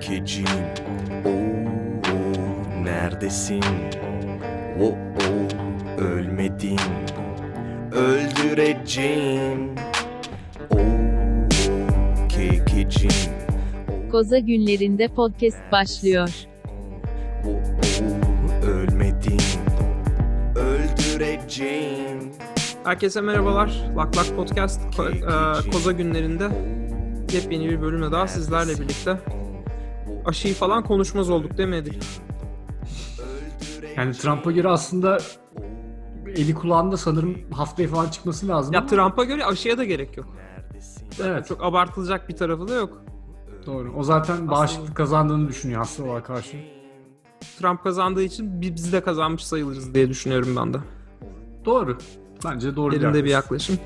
kekecim Oo, neredesin? Oo, ölmedin. Öldüreceğim. Oo, kekecim Koza günlerinde podcast başlıyor. Oo, ölmedin. Öldüreceğim. Herkese merhabalar. Lak Lak Podcast ko- e, Koza günlerinde yepyeni bir bölümle daha sizlerle birlikte aşıyı falan konuşmaz olduk demedik. Yani Trump'a göre aslında eli kulağında sanırım haftaya falan çıkması lazım. Ya Trump'a göre aşıya da gerek yok. Evet Çok abartılacak bir tarafı da yok. doğru. O zaten bağışıklık kazandığını düşünüyor hastalığa karşı. Trump kazandığı için bi- biz de kazanmış sayılırız diye düşünüyorum ben de. Doğru. Bence doğru Yerinde bir yaklaşım.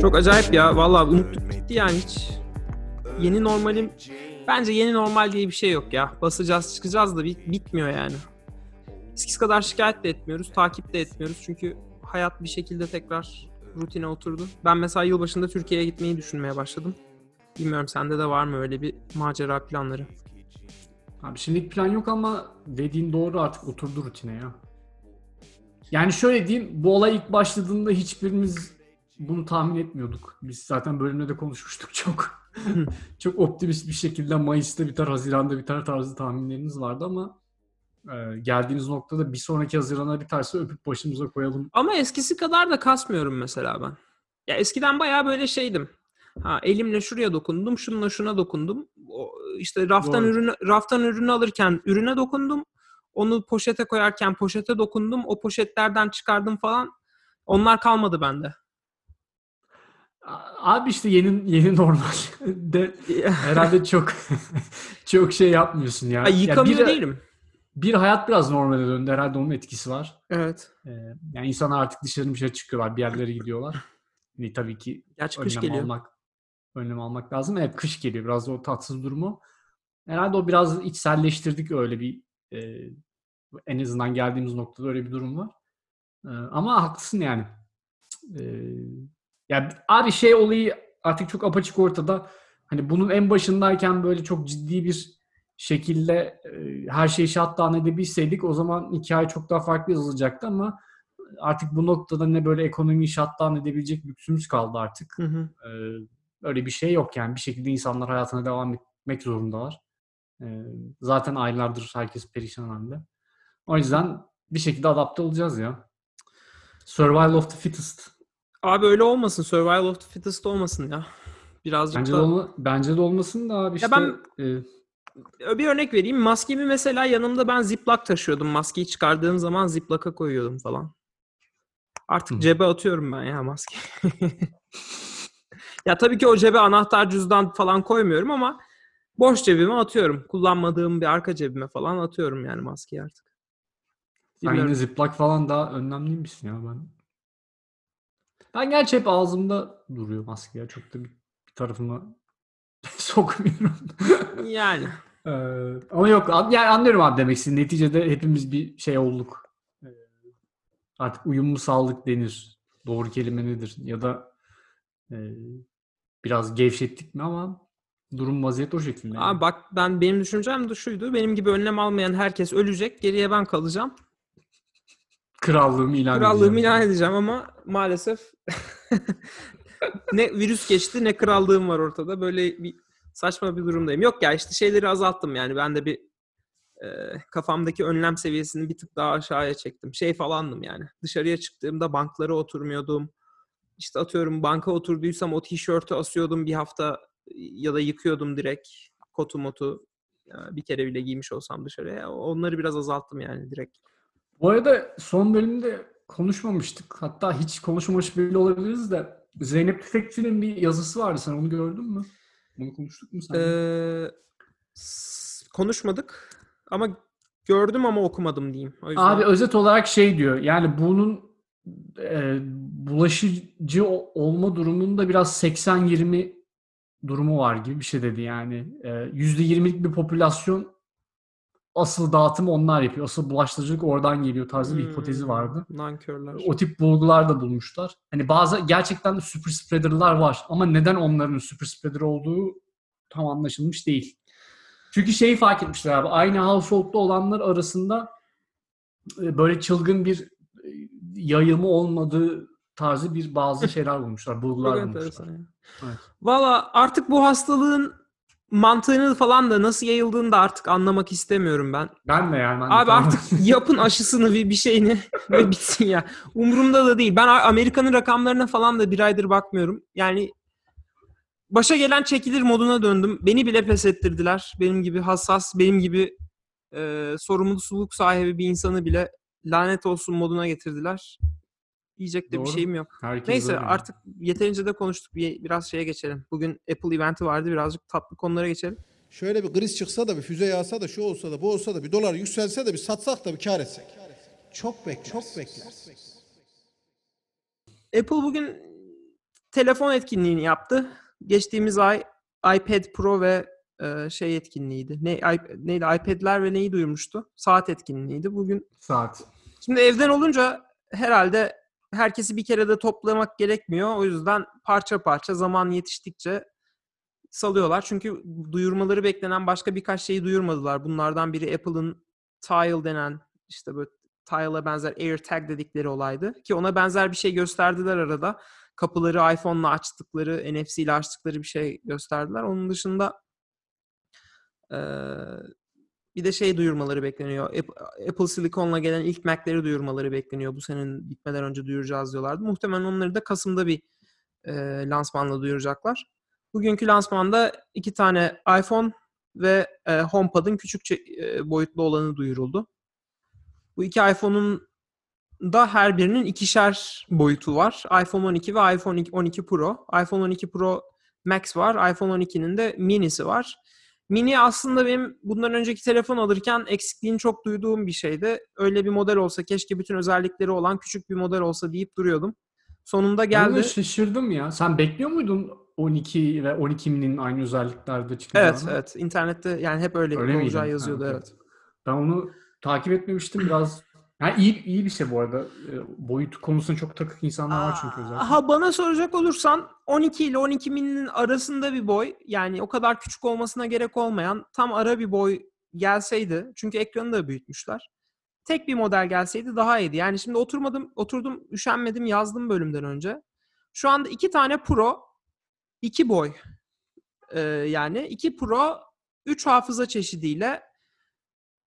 Çok acayip ya. Vallahi unuttuk gitti yani hiç. Yeni normalim bence yeni normal diye bir şey yok ya. Basacağız çıkacağız da bit- bitmiyor yani. Eskisi kadar şikayet de etmiyoruz, takip de etmiyoruz. Çünkü hayat bir şekilde tekrar rutine oturdu. Ben mesela yılbaşında Türkiye'ye gitmeyi düşünmeye başladım. Bilmiyorum sende de var mı öyle bir macera planları? Abi şimdilik plan yok ama dediğin doğru artık oturdu rutine ya. Yani şöyle diyeyim bu olay ilk başladığında hiçbirimiz bunu tahmin etmiyorduk. Biz zaten bölümde de konuşmuştuk çok. çok optimist bir şekilde Mayıs'ta biter, Haziran'da biter tarzı tahminlerimiz vardı ama e, geldiğimiz noktada bir sonraki Haziran'a biterse öpüp başımıza koyalım. Ama eskisi kadar da kasmıyorum mesela ben. Ya eskiden bayağı böyle şeydim. Ha elimle şuraya dokundum, şununla şuna dokundum. O, işte raftan Doğru. ürünü raftan ürünü alırken ürüne dokundum. Onu poşete koyarken poşete dokundum. O poşetlerden çıkardım falan. Onlar kalmadı bende. Abi işte yeni yeni normal de herhalde çok çok şey yapmıyorsun ya. Ay, Ya yıkamıyor bir- değilim. Bir hayat biraz normale döndü herhalde onun etkisi var. Evet. Ee, yani insanlar artık dışarı dışarı çıkıyorlar, bir yerlere gidiyorlar. Yani tabii ki Gerçi kış önlem geliyor. almak önlem almak lazım. Evet kış geliyor biraz da o tatsız durumu. Herhalde o biraz içselleştirdik öyle bir e, en azından geldiğimiz noktada öyle bir durum var. E, ama haklısın yani. E, ya abi şey olayı artık çok apaçık ortada. Hani bunun en başındayken böyle çok ciddi bir şekilde e, her şeyi shutdown edebilseydik o zaman hikaye çok daha farklı yazılacaktı ama artık bu noktada ne böyle ekonomiyi shutdown edebilecek lüksümüz kaldı artık. Hı hı. Ee, öyle bir şey yok yani. Bir şekilde insanlar hayatına devam etmek zorundalar. Ee, zaten aylardır herkes perişan halde. O yüzden bir şekilde adapte olacağız ya. Survival of the fittest. Abi öyle olmasın. Survival of the fittest olmasın ya. Birazcık Bence da... de, olma, bence de olmasın da abi işte. ben- e, Bir örnek vereyim. Maskemi mesela yanımda ben ziplock taşıyordum. Maskeyi çıkardığım zaman ziplock'a koyuyordum falan. Artık Hı. cebe atıyorum ben ya maskeyi. ya tabii ki o cebe anahtar cüzdan falan koymuyorum ama boş cebime atıyorum. Kullanmadığım bir arka cebime falan atıyorum yani maskeyi artık. sen yine ziplock falan daha önlemliymişsin ya ben. Ben gerçi hep ağzımda duruyor maske ya. Çok da bir, tarafıma sokmuyorum. Yani. Ee, ama yok an- yani anlıyorum abi demek istediğin. Neticede hepimiz bir şey olduk. Ee, artık uyumlu sağlık denir. Doğru kelime nedir? Ya da e, biraz gevşettik mi ama durum vaziyet o şekilde. yani. Abi bak ben benim düşüncem de şuydu. Benim gibi önlem almayan herkes ölecek. Geriye ben kalacağım. Krallığımı ilan Krallığımı edeceğim. ilan edeceğim ama maalesef ne virüs geçti ne krallığım var ortada. Böyle bir saçma bir durumdayım. Yok ya işte şeyleri azalttım yani. Ben de bir e, kafamdaki önlem seviyesini bir tık daha aşağıya çektim. Şey falandım yani. Dışarıya çıktığımda banklara oturmuyordum. İşte atıyorum banka oturduysam o tişörtü asıyordum bir hafta ya da yıkıyordum direkt. Kotu motu bir kere bile giymiş olsam dışarıya. Onları biraz azalttım yani direkt. Bu arada son bölümde konuşmamıştık. Hatta hiç konuşmamış bile olabiliriz de Zeynep Tüfekçi'nin bir yazısı vardı. Sen onu gördün mü? Bunu konuştuk mu sen? Ee, konuşmadık ama gördüm ama okumadım diyeyim. O yüzden. Abi özet olarak şey diyor. Yani bunun e, bulaşıcı olma durumunda biraz 80-20 durumu var gibi bir şey dedi yani. E, %20'lik bir popülasyon asıl dağıtımı onlar yapıyor. Asıl bulaştırıcılık oradan geliyor tarzı bir hipotezi Hmm, vardı. Nankörler. O tip bulgular da bulmuşlar. Hani bazı gerçekten super spreader'lar var ama neden onların super spreader olduğu tam anlaşılmış değil. Çünkü şeyi fark etmişler abi. Aynı household'da olanlar arasında e, böyle çılgın bir e, yayılma olmadığı tarzı bir bazı şeyler bulmuşlar. Bulgular bulmuşlar. Evet. Valla artık bu hastalığın mantığını falan da nasıl yayıldığını da artık anlamak istemiyorum ben. Ben de yani. ben de Abi tamam. artık yapın aşısını bir, bir şeyini ve bitsin ya. Umurumda da değil. Ben Amerika'nın rakamlarına falan da bir aydır bakmıyorum. Yani başa gelen çekilir moduna döndüm. Beni bile pes ettirdiler. Benim gibi hassas, benim gibi e, sorumluluk sahibi bir insanı bile lanet olsun moduna getirdiler. Diyecek de bir Doğru. şeyim yok. Herkes Neyse öyle. artık yeterince de konuştuk. Bir, biraz şeye geçelim. Bugün Apple eventi vardı. Birazcık tatlı konulara geçelim. Şöyle bir kriz çıksa da bir füze yağsa da şu olsa da bu olsa da bir dolar yükselse de bir satsak da bir kar etsek. Çok bekler. Çok bekler. Apple bugün telefon etkinliğini yaptı. Geçtiğimiz ay iPad Pro ve e, şey etkinliğiydi. Ne iP- neydi? iPad'ler ve neyi duyurmuştu? Saat etkinliğiydi. Bugün Saat. şimdi evden olunca herhalde herkesi bir kere de toplamak gerekmiyor. O yüzden parça parça zaman yetiştikçe salıyorlar. Çünkü duyurmaları beklenen başka birkaç şeyi duyurmadılar. Bunlardan biri Apple'ın Tile denen işte böyle Tile'a benzer AirTag dedikleri olaydı. Ki ona benzer bir şey gösterdiler arada. Kapıları iPhone'la açtıkları, NFC ile açtıkları bir şey gösterdiler. Onun dışında eee, bir de şey duyurmaları bekleniyor. App- Apple Silicon'la gelen ilk Mac'leri duyurmaları bekleniyor. Bu senin bitmeden önce duyuracağız diyorlardı. Muhtemelen onları da Kasım'da bir eee, lansmanla duyuracaklar. Bugünkü lansmanda iki tane iPhone ve e, HomePod'un küçük e, boyutlu olanı duyuruldu. Bu iki iPhone'un da her birinin ikişer boyutu var. iPhone 12 ve iPhone 12 Pro. iPhone 12 Pro Max var. iPhone 12'nin de minisi var. Mini aslında benim bundan önceki telefon alırken eksikliğini çok duyduğum bir şeydi. Öyle bir model olsa keşke bütün özellikleri olan küçük bir model olsa deyip duruyordum. Sonunda Geldi. geldi. şaşırdım ya. Sen bekliyor muydun 12 ve 12 minin aynı özelliklerde çıkacağını? Evet, evet. İnternette yani hep öyle, Öyle miydi? olacağı Ha, yazıyordu okey. evet. Ben onu takip etmemiştim biraz. Yani iyi iyi bir şey bu arada. E, Boyut konusunda çok takık insanlar var çünkü özellikle. Ha bana soracak olursan 12 ile 12 milinin arasında bir boy yani o kadar küçük olmasına gerek olmayan tam ara bir boy gelseydi çünkü ekranı da büyütmüşler. Tek bir model gelseydi daha iyiydi. Yani şimdi oturmadım, oturdum, üşenmedim, yazdım bölümden önce. Şu anda iki tane Pro, iki boy. Ee, yani iki Pro, üç hafıza çeşidiyle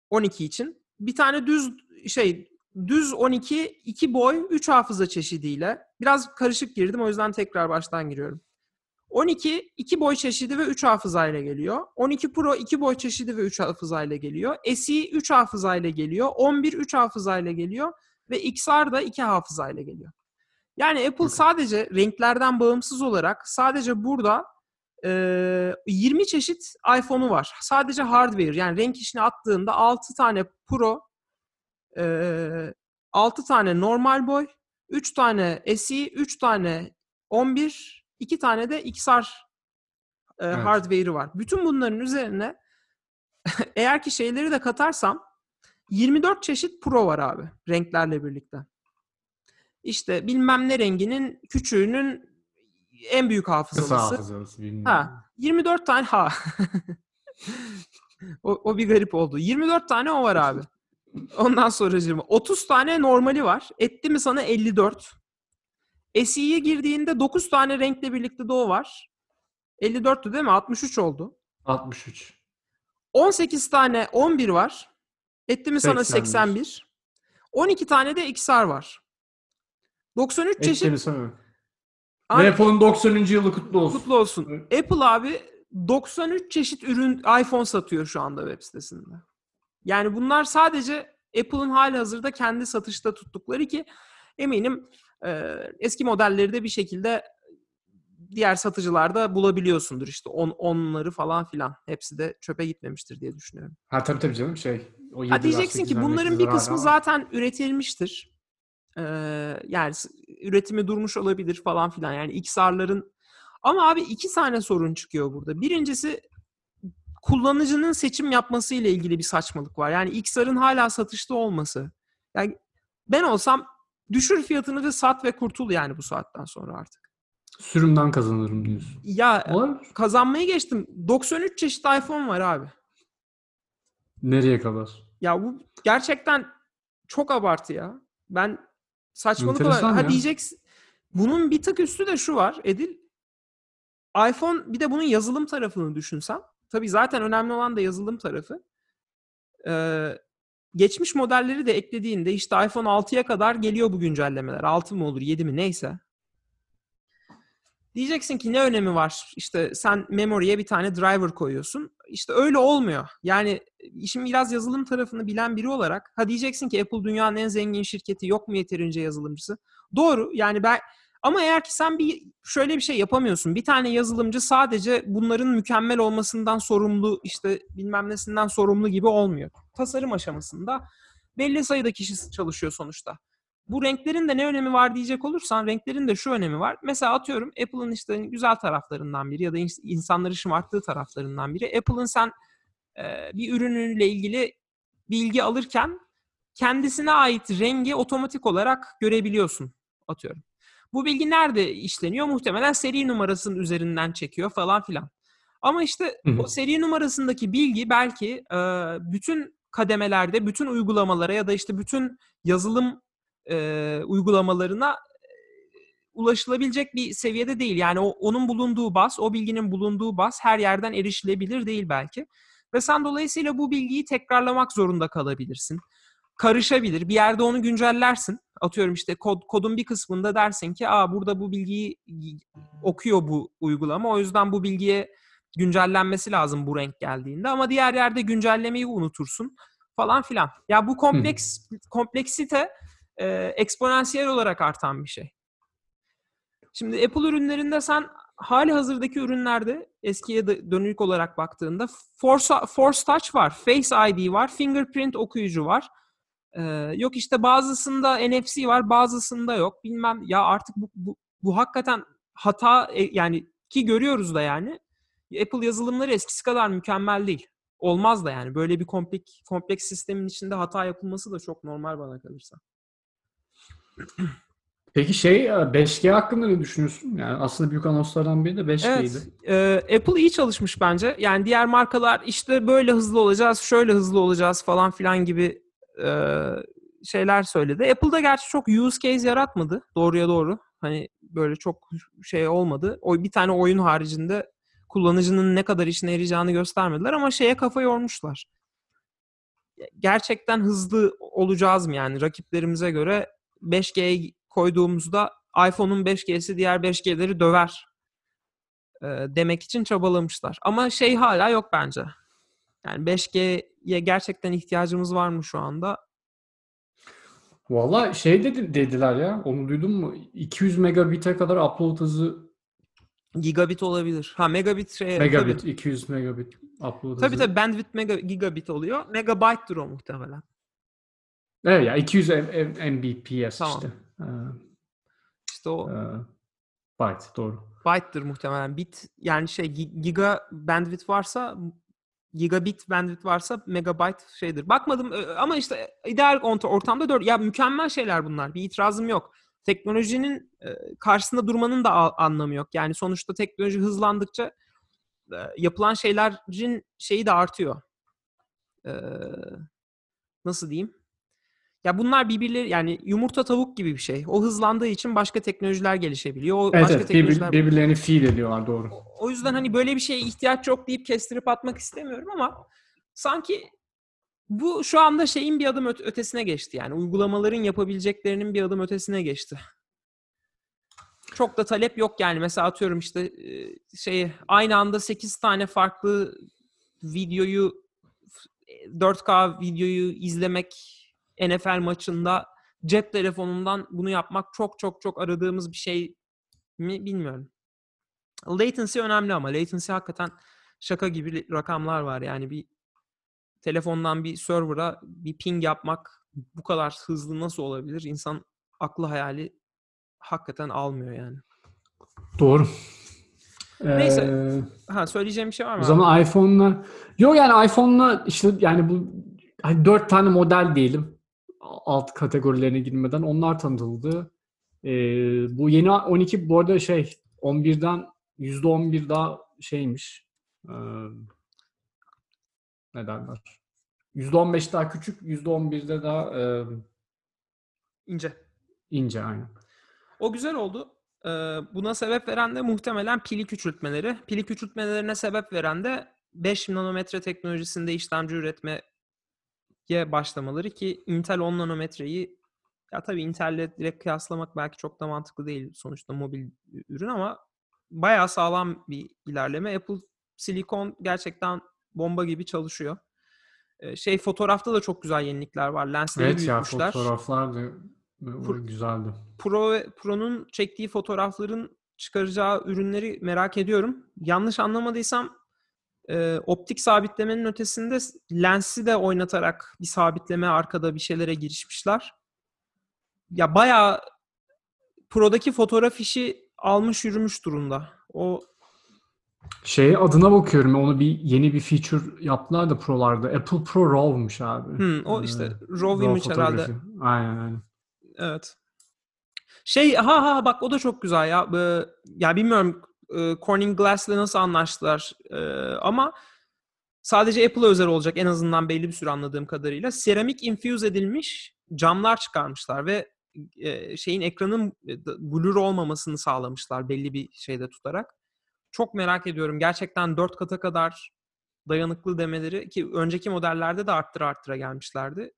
12 için. Bir tane düz şey düz 12, 2 boy, 3 hafıza çeşidiyle. Biraz karışık girdim o yüzden tekrar baştan giriyorum. 12, 2 boy çeşidi ve 3 hafızayla geliyor. 12 Pro 2 boy çeşidi ve 3 hafızayla geliyor. SE 3 hafızayla geliyor. 11 3 hafızayla geliyor. Ve XR da 2 hafızayla geliyor. Yani Apple sadece renklerden bağımsız olarak sadece burada 20 çeşit iPhone'u var. Sadece hardware yani renk işini attığında 6 tane Pro, e, 6 tane normal boy, 3 tane SE, 3 tane 11, 2 tane de XR Evet. hardware'ı var. Bütün bunların üzerine eğer ki şeyleri de katarsam 24 çeşit Pro var abi renklerle birlikte. İşte bilmem ne renginin küçüğünün en büyük Kısa hafızalısı. hafızalısı bilmiyorum. Ha. 24 tane ha. o, o bir garip oldu. 24 tane o var abi. Ondan sonra 30 tane normali var. Etti mi sana 54. SE'ye girdiğinde 9 tane renkle birlikte de o var. 54'tü değil mi? 63 oldu. 63. 18 tane 11 var. Etti mi sana 81. 81. 12 tane de XR var. 93 çeşit Etkili sanırım. Abi, Ve Apple'ın 90. yılı kutlu olsun. Kutlu olsun. Apple abi 93 çeşit ürün iPhone satıyor şu anda web sitesinde. Yani bunlar sadece Apple'ın hali hazırda kendi satışta tuttukları ki eminim e, eski modelleri de bir şekilde diğer satıcılarda bulabiliyorsundur. İşte on, onları falan filan. Hepsi de çöpe gitmemiştir diye düşünüyorum. Ha tabii tabii canım şey. O Ha diyeceksin ki bunların bir kısmı zaten üretilmiştir. Ee, yani üretimi durmuş olabilir falan filan. Yani XR'ların ama abi iki tane sorun çıkıyor burada. Birincisi kullanıcının seçim yapması ile ilgili bir saçmalık var. Yani XR'ın hala satışta olması. Yani ben olsam düşür fiyatını ve sat ve kurtul yani bu saatten sonra artık. Sürümden kazanırım diyorsun. Ya Olabilir. kazanmayı geçtim. 93 çeşit iPhone var abi. Nereye kadar? Ya bu gerçekten çok abartı ya. Ben saçmalık olarak ha diyeceksin. Bunun bir tık üstü de şu var Edil. iPhone bir de bunun yazılım tarafını düşünsen. Tabii zaten önemli olan da yazılım tarafı. Ee, geçmiş modelleri de eklediğinde işte iPhone 6'ya kadar geliyor bu güncellemeler. 6 mı olur 7 mi neyse. Diyeceksin ki ne önemi var? İşte sen memory'e bir tane driver koyuyorsun. İşte öyle olmuyor. Yani işin biraz yazılım tarafını bilen biri olarak ha diyeceksin ki Apple dünyanın en zengin şirketi yok mu yeterince yazılımcısı? Doğru. Yani ben ama eğer ki sen bir şöyle bir şey yapamıyorsun. Bir tane yazılımcı sadece bunların mükemmel olmasından sorumlu işte bilmem nesinden sorumlu gibi olmuyor. Tasarım aşamasında belli sayıda kişi çalışıyor sonuçta. Bu renklerin de ne önemi var diyecek olursan renklerin de şu önemi var. Mesela atıyorum Apple'ın işte güzel taraflarından biri ya da ins- insanları şımarttığı taraflarından biri. Apple'ın sen e, bir ürünüyle ilgili bilgi alırken kendisine ait rengi otomatik olarak görebiliyorsun atıyorum. Bu bilgi nerede işleniyor? Muhtemelen seri numarasının üzerinden çekiyor falan filan. Ama işte o seri numarasındaki bilgi belki e, bütün kademelerde, bütün uygulamalara ya da işte bütün yazılım e, uygulamalarına e, ulaşılabilecek bir seviyede değil. Yani o, onun bulunduğu bas, o bilginin bulunduğu bas her yerden erişilebilir değil belki. Ve sen dolayısıyla bu bilgiyi tekrarlamak zorunda kalabilirsin. Karışabilir. Bir yerde onu güncellersin. Atıyorum işte kod, kodun bir kısmında dersin ki Aa, burada bu bilgiyi okuyor bu uygulama. O yüzden bu bilgiye güncellenmesi lazım bu renk geldiğinde. Ama diğer yerde güncellemeyi unutursun falan filan. Ya bu kompleks kompleksite e, eksponansiyel olarak artan bir şey. Şimdi Apple ürünlerinde sen hali hazırdaki ürünlerde eskiye dönük olarak baktığında Force, Force Touch var, Face ID var, Fingerprint okuyucu var. Ee, yok işte bazısında NFC var, bazısında yok. Bilmem ya artık bu, bu, bu hakikaten hata e, yani ki görüyoruz da yani Apple yazılımları eskisi kadar mükemmel değil. Olmaz da yani. Böyle bir kompleks, kompleks sistemin içinde hata yapılması da çok normal bana kalırsa. Peki şey 5G hakkında ne düşünüyorsun? Yani aslında büyük anonslardan biri de 5G'ydi. Evet. e, Apple iyi çalışmış bence. Yani diğer markalar işte böyle hızlı olacağız, şöyle hızlı olacağız falan filan gibi e, şeyler söyledi. Apple'da gerçi çok use case yaratmadı. Doğruya doğru. Hani böyle çok şey olmadı. O bir tane oyun haricinde kullanıcının ne kadar işine yarayacağını göstermediler ama şeye kafa yormuşlar. Gerçekten hızlı olacağız mı yani rakiplerimize göre 5G'ye koyduğumuzda iPhone'un 5G'si diğer 5G'leri döver e, demek için çabalamışlar. Ama şey hala yok bence. Yani 5G'ye gerçekten ihtiyacımız var mı şu anda? Valla şey dedi, dediler ya. Onu duydun mu? 200 megabit'e kadar upload hızı Gigabit olabilir. Ha megabit şey megabit, tabii. 200 megabit upload Tabii hızı. tabii bandwidth mega, gigabit oluyor. Megabyte'dır o muhtemelen. Evet ya 200 M- M- Mbps Tamam. işte. Ee, İşte o e, byte doğru. byte'dır muhtemelen. Bit yani şey gi- giga bandwidth varsa gigabit bandwidth varsa megabyte şeydir. Bakmadım e, ama işte ideal ort- ortamda 4 ya mükemmel şeyler bunlar. Bir itirazım yok. Teknolojinin e, karşısında durmanın da anlamı yok. Yani sonuçta teknoloji hızlandıkça e, yapılan şeylerin şeyi de artıyor. Nasıl diyeyim? Ya bunlar birbirleri yani yumurta tavuk gibi bir şey. O hızlandığı için başka teknolojiler gelişebiliyor. O Evet, başka evet birbir- teknolojiler birbirlerini feed ediyorlar doğru. o yüzden hani böyle bir şeye ihtiyaç yok deyip kestirip atmak istemiyorum ama sanki bu şu anda şeyin bir adım öte- ötesine geçti. Yani uygulamaların yapabileceklerinin bir adım ötesine geçti. Çok da talep yok yani. Mesela atıyorum işte e, şeyi aynı anda 8 tane farklı videoyu 4K videoyu izlemek NFL maçında cep telefonundan bunu yapmak çok çok çok aradığımız bir şey mi bilmiyorum. Latency önemli ama latency hakikaten şaka gibi rakamlar var. Yani bir telefondan bir server'a bir ping yapmak bu kadar hızlı nasıl olabilir? İnsan aklı hayali hakikaten almıyor yani. Doğru. Neyse. Ee, Ha söyleyeceğim bir şey var mı? O zaman iPhone'la yok yani iPhone'la işte yani bu hani dört tane model diyelim alt kategorilerine girmeden onlar tanıtıldı. Ee, bu yeni 12 bu arada şey 11'den %11 daha şeymiş. Ee, ne derler? %15 daha küçük, %11'de daha e, İnce. ince aynı. O güzel oldu. Ee, buna sebep veren de muhtemelen pili küçültmeleri. Pili küçültmelerine sebep veren de 5 nanometre teknolojisinde işlemci üretmeye başlamaları ki Intel 10 nanometreyi ya tabii Intel'le direkt kıyaslamak belki çok da mantıklı değil sonuçta mobil ürün ama bayağı sağlam bir ilerleme. Apple Silikon gerçekten bomba gibi çalışıyor. Ee, şey fotoğrafta da çok güzel yenilikler var. Lensleri Evet ya büyütmüşler. fotoğraflar da Fo- güzeldi. Pro Pro'nun çektiği fotoğrafların çıkaracağı ürünleri merak ediyorum. Yanlış anlamadıysam e, optik sabitlemenin ötesinde lensi de oynatarak bir sabitleme arkada bir şeylere girişmişler. Ya bayağı Pro'daki fotoğraf işi almış yürümüş durumda. O Şey adına bakıyorum. Onu bir yeni bir feature yaptılar da Pro'larda. Apple Pro RAW'muş abi. hmm, o işte Ee, RAW image herhalde. Aynen aynen. Evet. Şey ha ha bak o da çok güzel ya. Ee, ya bilmiyorum e, Corning Glass'le nasıl anlaştılar Ee, ama sadece Apple'a özel olacak en azından belli bir süre anladığım kadarıyla. Seramik infuse edilmiş camlar çıkarmışlar ve e, şeyin ekranın e, blur olmamasını sağlamışlar belli bir şeyde tutarak. Çok merak ediyorum. Gerçekten 4 kata kadar dayanıklı demeleri ki önceki modellerde de arttıra arttıra gelmişlerdi.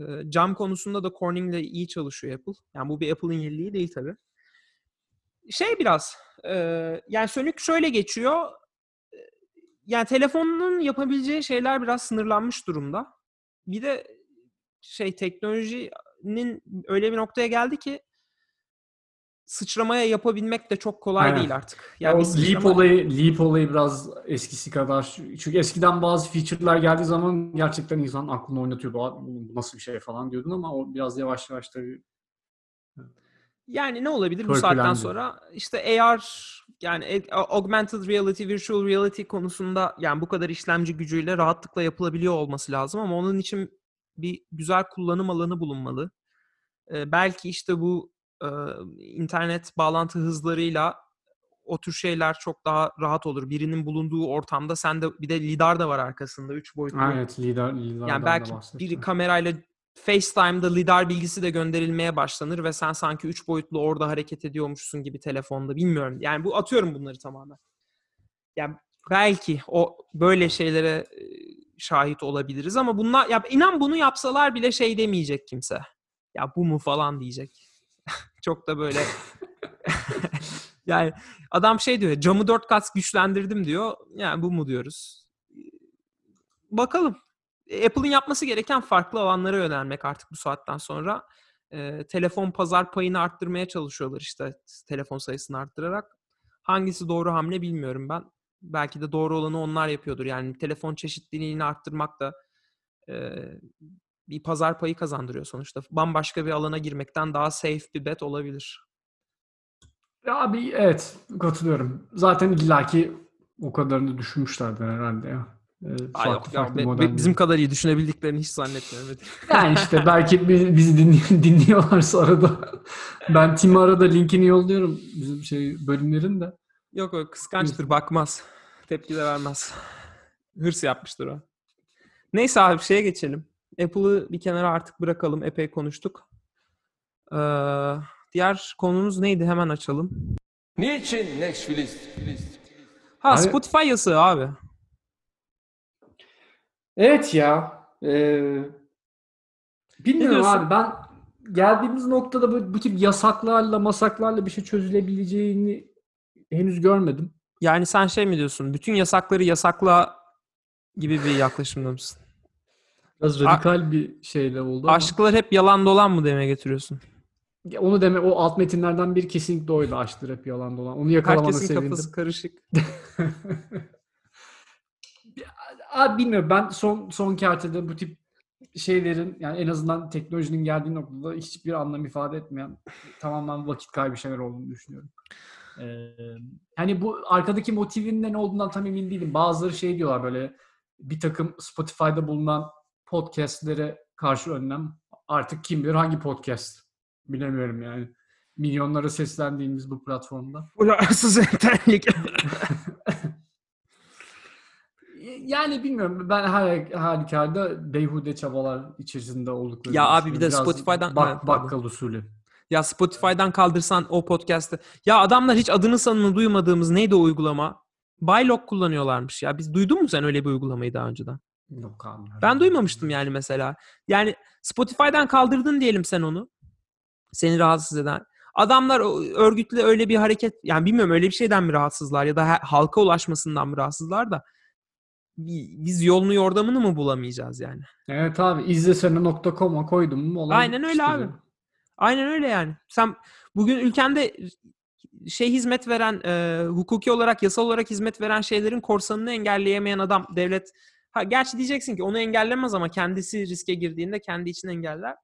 Ee, Cam konusunda da Corning'le iyi çalışıyor Apple. Yani bu bir Apple'ın yeniliği değil tabii. Şey biraz, e, yani Sönük şöyle geçiyor. Yani telefonun yapabileceği şeyler biraz sınırlanmış durumda. Bir de şey teknolojinin öyle bir noktaya geldi ki sıçramaya yapabilmek de çok kolay Aynen. değil artık. Ya bir o sıçrama- leap olayı, leap olayı biraz eskisi kadar. Çünkü eskiden bazı feature'lar geldiği zaman gerçekten insan aklını oynatıyordu. "Aa, Bu nasıl bir şey falan diyordun ama o biraz yavaş yavaş tabii. Yani ne olabilir bu saatten sonra? İşte AR yani e- augmented reality, virtual reality konusunda yani bu kadar işlemci gücüyle rahatlıkla yapılabiliyor olması lazım ama onun için bir güzel kullanım alanı bulunmalı. Ee, belki işte bu e, internet bağlantı hızlarıyla o tür şeyler çok daha rahat olur. Birinin bulunduğu ortamda sen de bir de lidar da var arkasında 3 boyutlu. Evet lider, liderden Yani belki bahsettim. bir kamerayla FaceTime'da lidar bilgisi de gönderilmeye başlanır ve sen sanki üç boyutlu orada hareket ediyormuşsun gibi telefonda. Bilmiyorum. Yani bu atıyorum bunları tamamen. Yani belki o böyle şeylere e, şahit olabiliriz ama bunlar ya inan bunu yapsalar bile şey demeyecek kimse. Ya bu mu falan diyecek. Çok da böyle yani adam şey diyor camı dört kat güçlendirdim diyor. Yani bu mu diyoruz. Bakalım. Apple'ın yapması gereken farklı alanlara yönelmek artık bu saatten sonra. E, telefon pazar payını arttırmaya çalışıyorlar işte telefon sayısını arttırarak. Hangisi doğru hamle bilmiyorum ben. Belki de doğru olanı onlar yapıyordur. Yani telefon çeşitliliğini arttırmak da e, bir pazar payı kazandırıyor sonuçta. Bambaşka bir alana girmekten daha safe bir bet olabilir. Abi evet katılıyorum. Zaten illaki o kadarını düşünmüşlerdir herhalde ya. Ee, farklı yok farklı modeller. bizim kadar iyi düşünebildiklerini hiç zannetmiyorum. Evet. Yani işte belki bi- bizi dinli- dinliyorlarsa arada. Ben Tim'e arada linkini yolluyorum bizim şey bölümlerin de. Yok o kıskançtır bakmaz. Tepki de vermez. Hırs yapmıştır o. Neyse abi şeye geçelim. Apple'ı bir kenara artık bırakalım. Epey konuştuk. Ee, diğer konumuz neydi? Hemen açalım. Niçin Netflix? Ha Abi- Spotify yasağı abi. Evet ya. Ee, bilmiyorum abi ben geldiğimiz noktada bu, bu tip yasaklarla masaklarla bir şey çözülebileceğini henüz görmedim. Yani sen şey mi diyorsun? Bütün yasakları yasakla gibi bir yaklaşımda mısın? Biraz radikal bir şeyle oldu ama Aşklar hep yalan dolan mı demeye getiriyorsun? onu deme o alt metinlerden biri kesinlikle oydu aşktır hep yalan dolan. Onu yakalamana Herkesin sevindim. kafası karışık. Abi bilmiyorum ben son son kertede bu tip şeylerin yani en azından teknolojinin geldiği noktada hiçbir anlam ifade etmeyen tamamen vakit kaybı şeyler olduğunu düşünüyorum. Ee, hani bu arkadaki motivin de ne olduğundan tam emin değilim. Bazıları şey diyorlar böyle bir takım Spotify'da bulunan podcastlere karşı önlem artık kim bilir hangi podcast bilemiyorum yani. Milyonlara seslendiğimiz bu platformda. Ularsız entellik. Yani bilmiyorum. Ben her halükarda beyhude çabalar içerisinde olduklarını Ya abi bir de. Biraz Spotify'dan- bak, bakkal usulü. Ya Spotify'dan kaldırsan o podcast'ı. Ya adamlar hiç adını sanını duymadığımız neydi o uygulama? Bylog kullanıyorlarmış ya. Biz duydun mu sen öyle bir uygulamayı daha önceden? Yok abi. Ben duymamıştım yani mesela. Yani Spotify'dan kaldırdın diyelim sen onu. Seni rahatsız eden. Adamlar örgütle öyle bir hareket yani bilmiyorum öyle bir şeyden mi rahatsızlar ya da halka ulaşmasından mı rahatsızlar da biz yolunu yordamını mı bulamayacağız yani? Evet abi izlesene.com'a koydum mu olay Aynen öyle abi. Aynen öyle yani. Sen bugün ülkende şey hizmet veren, e, hukuki olarak, yasal olarak hizmet veren şeylerin korsanını engelleyemeyen adam devlet. Ha, gerçi diyeceksin ki onu engellemez ama kendisi riske girdiğinde kendi için engeller.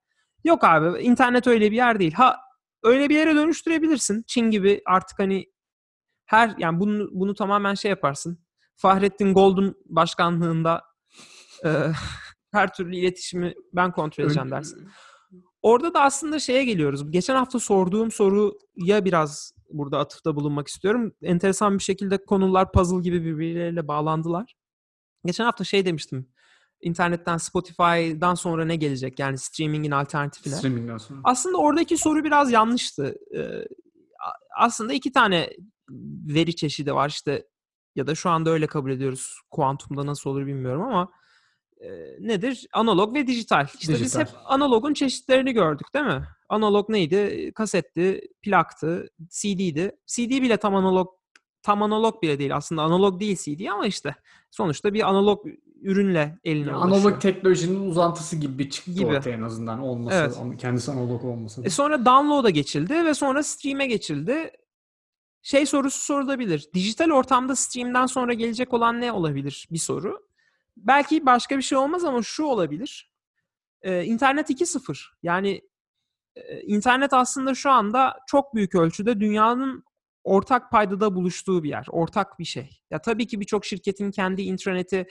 Yok abi internet öyle bir yer değil. Ha öyle bir yere dönüştürebilirsin. Çin gibi artık hani her yani bunu bunu tamamen şey yaparsın. Fahrettin Gold'un başkanlığında e, her türlü iletişimi ben kontrol edeceğim dersin. Orada da aslında şeye geliyoruz. Geçen hafta sorduğum soruya biraz burada atıfta bulunmak istiyorum. Enteresan bir şekilde konular puzzle gibi birbirleriyle bağlandılar. Geçen hafta şey demiştim. İnternetten Spotify'dan sonra ne gelecek? Yani streamingin alternatifine. Streaming'den sonra. Aslında oradaki soru biraz yanlıştı. Ee, aslında iki tane veri çeşidi var işte ya da şu anda öyle kabul ediyoruz. Kuantumda nasıl olur bilmiyorum ama e, nedir? Analog ve dijital. İşte biz Dijital. hep analogun çeşitlerini gördük değil mi? Analog neydi? Kasetti, plaktı, CD'di. CD bile tam analog tam analog bile değil. Aslında analog değil CD ama işte sonuçta bir analog ürünle eline Yani ulaşıyor. analog teknolojinin uzantısı gibi çıktı Gibi. ortaya en azından olması. Evet. Kendisi analog olmasa da. E sonra download'a geçildi ve sonra stream'e geçildi. Şey sorusu sorulabilir. Dijital ortamda stream'den sonra gelecek olan ne olabilir? Bir soru. Belki başka bir şey olmaz ama şu olabilir. Ee, internet 2.0. Yani e, internet aslında şu anda çok büyük ölçüde dünyanın ortak paydada buluştuğu bir yer. Ortak bir şey. Ya tabii ki birçok şirketin kendi intraneti,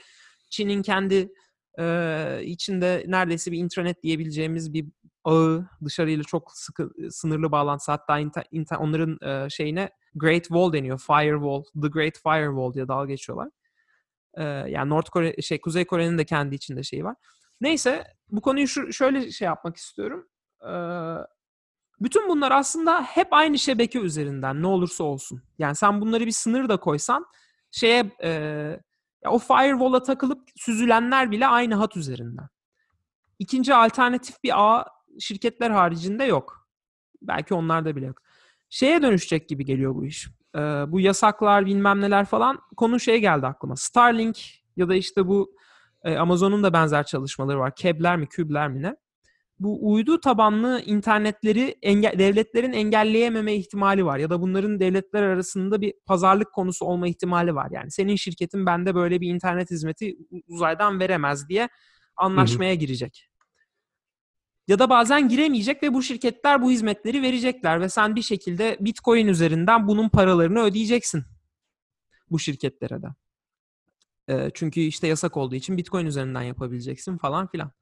Çin'in kendi e, içinde neredeyse bir intranet diyebileceğimiz bir ağı dışarıyla çok sıkı sınırlı bağlantısı hatta inter, inter- onların e, şeyine Great Wall deniyor. Firewall, The Great Firewall diye dalga geçiyorlar. E, yani North Kore şey Kuzey Kore'nin de kendi içinde şeyi var. Neyse bu konuyu şu, şöyle şey yapmak istiyorum. E, bütün bunlar aslında hep aynı şebeke üzerinden ne olursa olsun. Yani sen bunları bir sınır da koysan şeye e, ya o firewall'a takılıp süzülenler bile aynı hat üzerinden. İkinci alternatif bir ağ şirketler haricinde yok. Belki onlarda bile yok. Şeye dönüşecek gibi geliyor bu iş. Ee, bu yasaklar bilmem neler falan konu şey geldi aklıma. Starlink ya da işte bu e, Amazon'un da benzer çalışmaları var. Kebler mi, kübler mi ne? Bu uydu tabanlı internetleri enge- devletlerin engelleyememe ihtimali var. Ya da bunların devletler arasında bir pazarlık konusu olma ihtimali var. Yani senin şirketin bende böyle bir internet hizmeti uzaydan veremez diye anlaşmaya girecek. Ya da bazen giremeyecek ve bu şirketler bu hizmetleri verecekler ve sen bir şekilde Bitcoin üzerinden bunun paralarını ödeyeceksin bu şirketlere de. Ee, çünkü işte yasak olduğu için Bitcoin üzerinden yapabileceksin falan filan.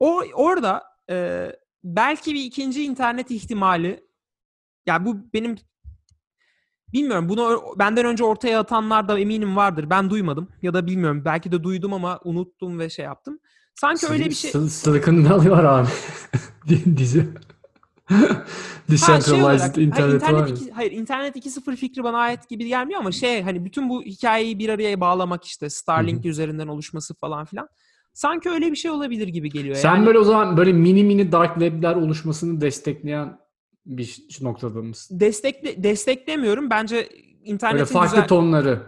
O orada e, belki bir ikinci internet ihtimali ya bu benim bilmiyorum bunu benden önce ortaya atanlar da eminim vardır. Ben duymadım ya da bilmiyorum. Belki de duydum ama unuttum ve şey yaptım. Sanki öyle bir şey Sil- Silicon Valley var abi. Dizi. Decentralized Ha, şey olarak, internet, hayır, var. internet ya. iki- hayır internet 2.0 fikri bana ait gibi gelmiyor ama şey hani bütün bu hikayeyi bir araya bağlamak işte Starlink üzerinden oluşması falan filan. Sanki öyle bir şey olabilir gibi geliyor. Sen yani, böyle o zaman böyle mini mini dark web'ler oluşmasını destekleyen bir noktada mısın? destekle desteklemiyorum. Bence Böyle internetin farklı güzel... tonları.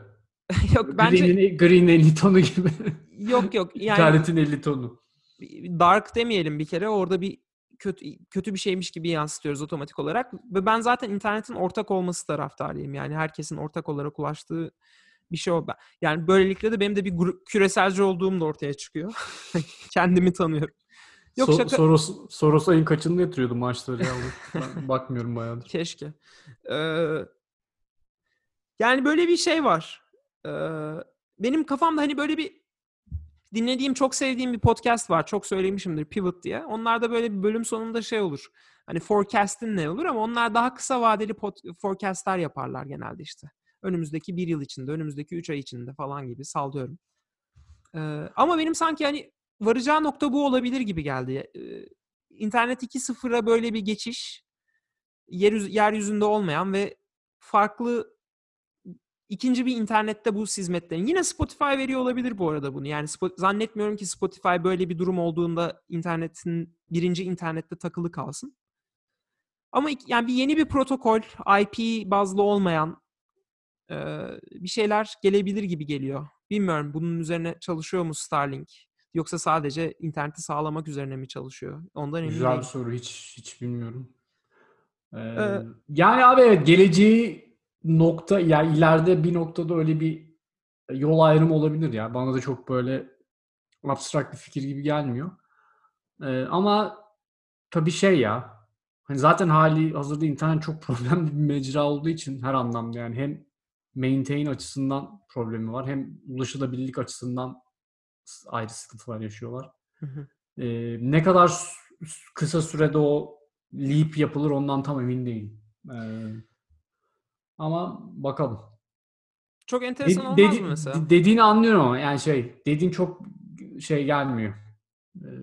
yok bence Green'in, Green'in 50 tonu gibi. yok yok yani İnternetin 50 tonu. dark demeyelim bir kere. Orada bir kötü kötü bir şeymiş gibi yansıtıyoruz otomatik olarak. Ve ben zaten internetin ortak olması taraftarıyım. Yani herkesin ortak olarak ulaştığı bir şey o. Yani böylelikle de benim de bir gru- küreselci olduğum da ortaya çıkıyor. Kendimi tanıyorum. Yok So- şaka. Soros, Soros ayın kaçında yatırıyordu maaşları ya? Bakmıyorum bayağıdır. Keşke. Ee, yani böyle bir şey var. Benim kafamda hani böyle bir dinlediğim, çok sevdiğim bir podcast var. Çok söylemişimdir Pivot diye. Onlarda böyle bir bölüm sonunda şey olur. Hani forecast'in ne olur ama onlar daha kısa vadeli pod- forecast'ler yaparlar genelde işte. Önümüzdeki bir yıl içinde, önümüzdeki üç ay içinde falan gibi sallıyorum. Ee, ama benim sanki hani varacağı nokta bu olabilir gibi geldi. Ee, İnternet 2.0'a böyle bir geçiş, yeryüzü, yeryüzünde olmayan ve farklı ikinci bir internette bu hizmetlerin. Yine Spotify veriyor olabilir bu arada bunu. Yani zannetmiyorum ki Spotify böyle bir durum olduğunda internetin birinci internette takılı kalsın. Ama yani bir yeni bir protokol, IP bazlı olmayan e, bir şeyler gelebilir gibi geliyor. Bilmiyorum bunun üzerine çalışıyor mu Starlink? Yoksa sadece interneti sağlamak üzerine mi çalışıyor? Ondan emin Güzel değilim. soru. Hiç hiç bilmiyorum. Ee, Ee, yani abi evet geleceği nokta yani ileride bir noktada öyle bir yol ayrımı olabilir ya. Bana da çok böyle abstrakt bir fikir gibi gelmiyor. Ee, ama tabii şey ya hani zaten hali hazırda internet çok problemli bir mecra olduğu için her anlamda yani hem maintain açısından problemi var hem ulaşılabilirlik açısından ayrı sıkıntılar yaşıyorlar. Hı hı. Ee, ne kadar kısa sürede o leap yapılır ondan tam emin değilim. Ee, ama bakalım. Çok De- enteresan olmaz dedi- mı mesela? de- dediğini anlıyorum ama yani şey dediğin çok şey gelmiyor.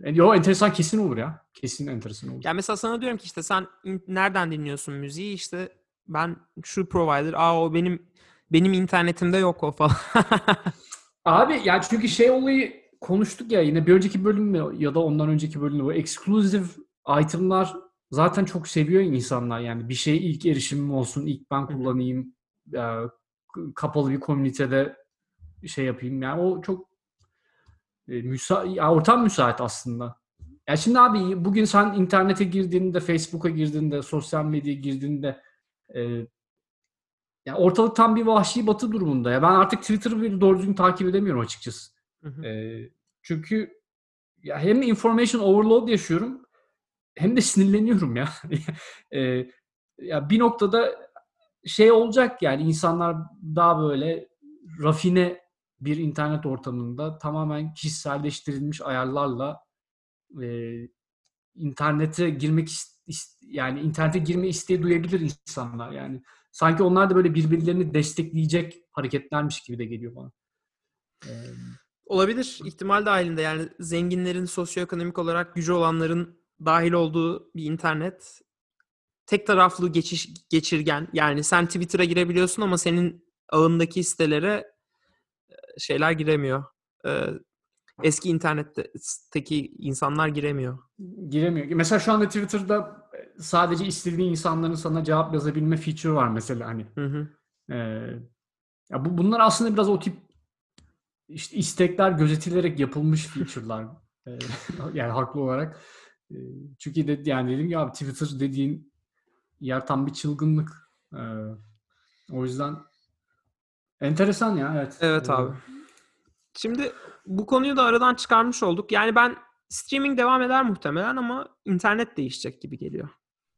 Ee, yo enteresan kesin olur ya. Kesin enteresan olur. Ya mesela sana diyorum ki işte sen in- nereden dinliyorsun müziği? İşte ben şu provider, aa o benim benim internetimde yok o falan. Abi yani çünkü şey olayı konuştuk ya yine bir önceki bölüm mü ya da ondan önceki bölümde bu exclusive itemlar zaten çok seviyor insanlar yani bir şeye ilk erişimim olsun ilk ben kullanayım e, kapalı bir komünitede şey yapayım yani o çok e, müsa ya ortam müsait aslında. Ya şimdi abi bugün sen internete girdiğinde Facebook'a girdiğinde sosyal medyaya girdiğinde e, ya ortalık tam bir vahşi batı durumunda ya. Ben artık Twitter'ı bile doğru düzgün takip edemiyorum açıkçası. Hı hı. Ee, çünkü ya hem information overload yaşıyorum hem de sinirleniyorum ya. Ee, ya bir noktada şey olacak yani insanlar daha böyle rafine bir internet ortamında tamamen kişiselleştirilmiş ayarlarla e, internete girmek yani internete girme isteği duyabilir insanlar yani. Sanki onlar da böyle birbirlerini destekleyecek hareketlermiş gibi de geliyor bana. Ee, Olabilir. ihtimal dahilinde yani zenginlerin sosyoekonomik olarak gücü olanların dahil olduğu bir internet tek taraflı geçiş geçirgen. Yani sen Twitter'a girebiliyorsun ama senin ağındaki sitelere şeyler giremiyor. Ee, eski internetteki insanlar giremiyor. giremiyor. Mesela şu anda Twitter'da sadece istediğin insanların sana cevap yazabilme feature var mesela hani. Hı hı. Ee, ya bu bunlar aslında biraz o tip işte istekler gözetilerek yapılmış feature'lar. Yani haklı olarak. Ee, çünkü de, yani dedim ya abi Twitter dediğin yer tam bir çılgınlık. Ee, o yüzden enteresan ya evet. Evet Ee, abi. Şimdi bu konuyu da aradan çıkarmış olduk. Yani ben streaming devam eder muhtemelen ama internet değişecek gibi geliyor.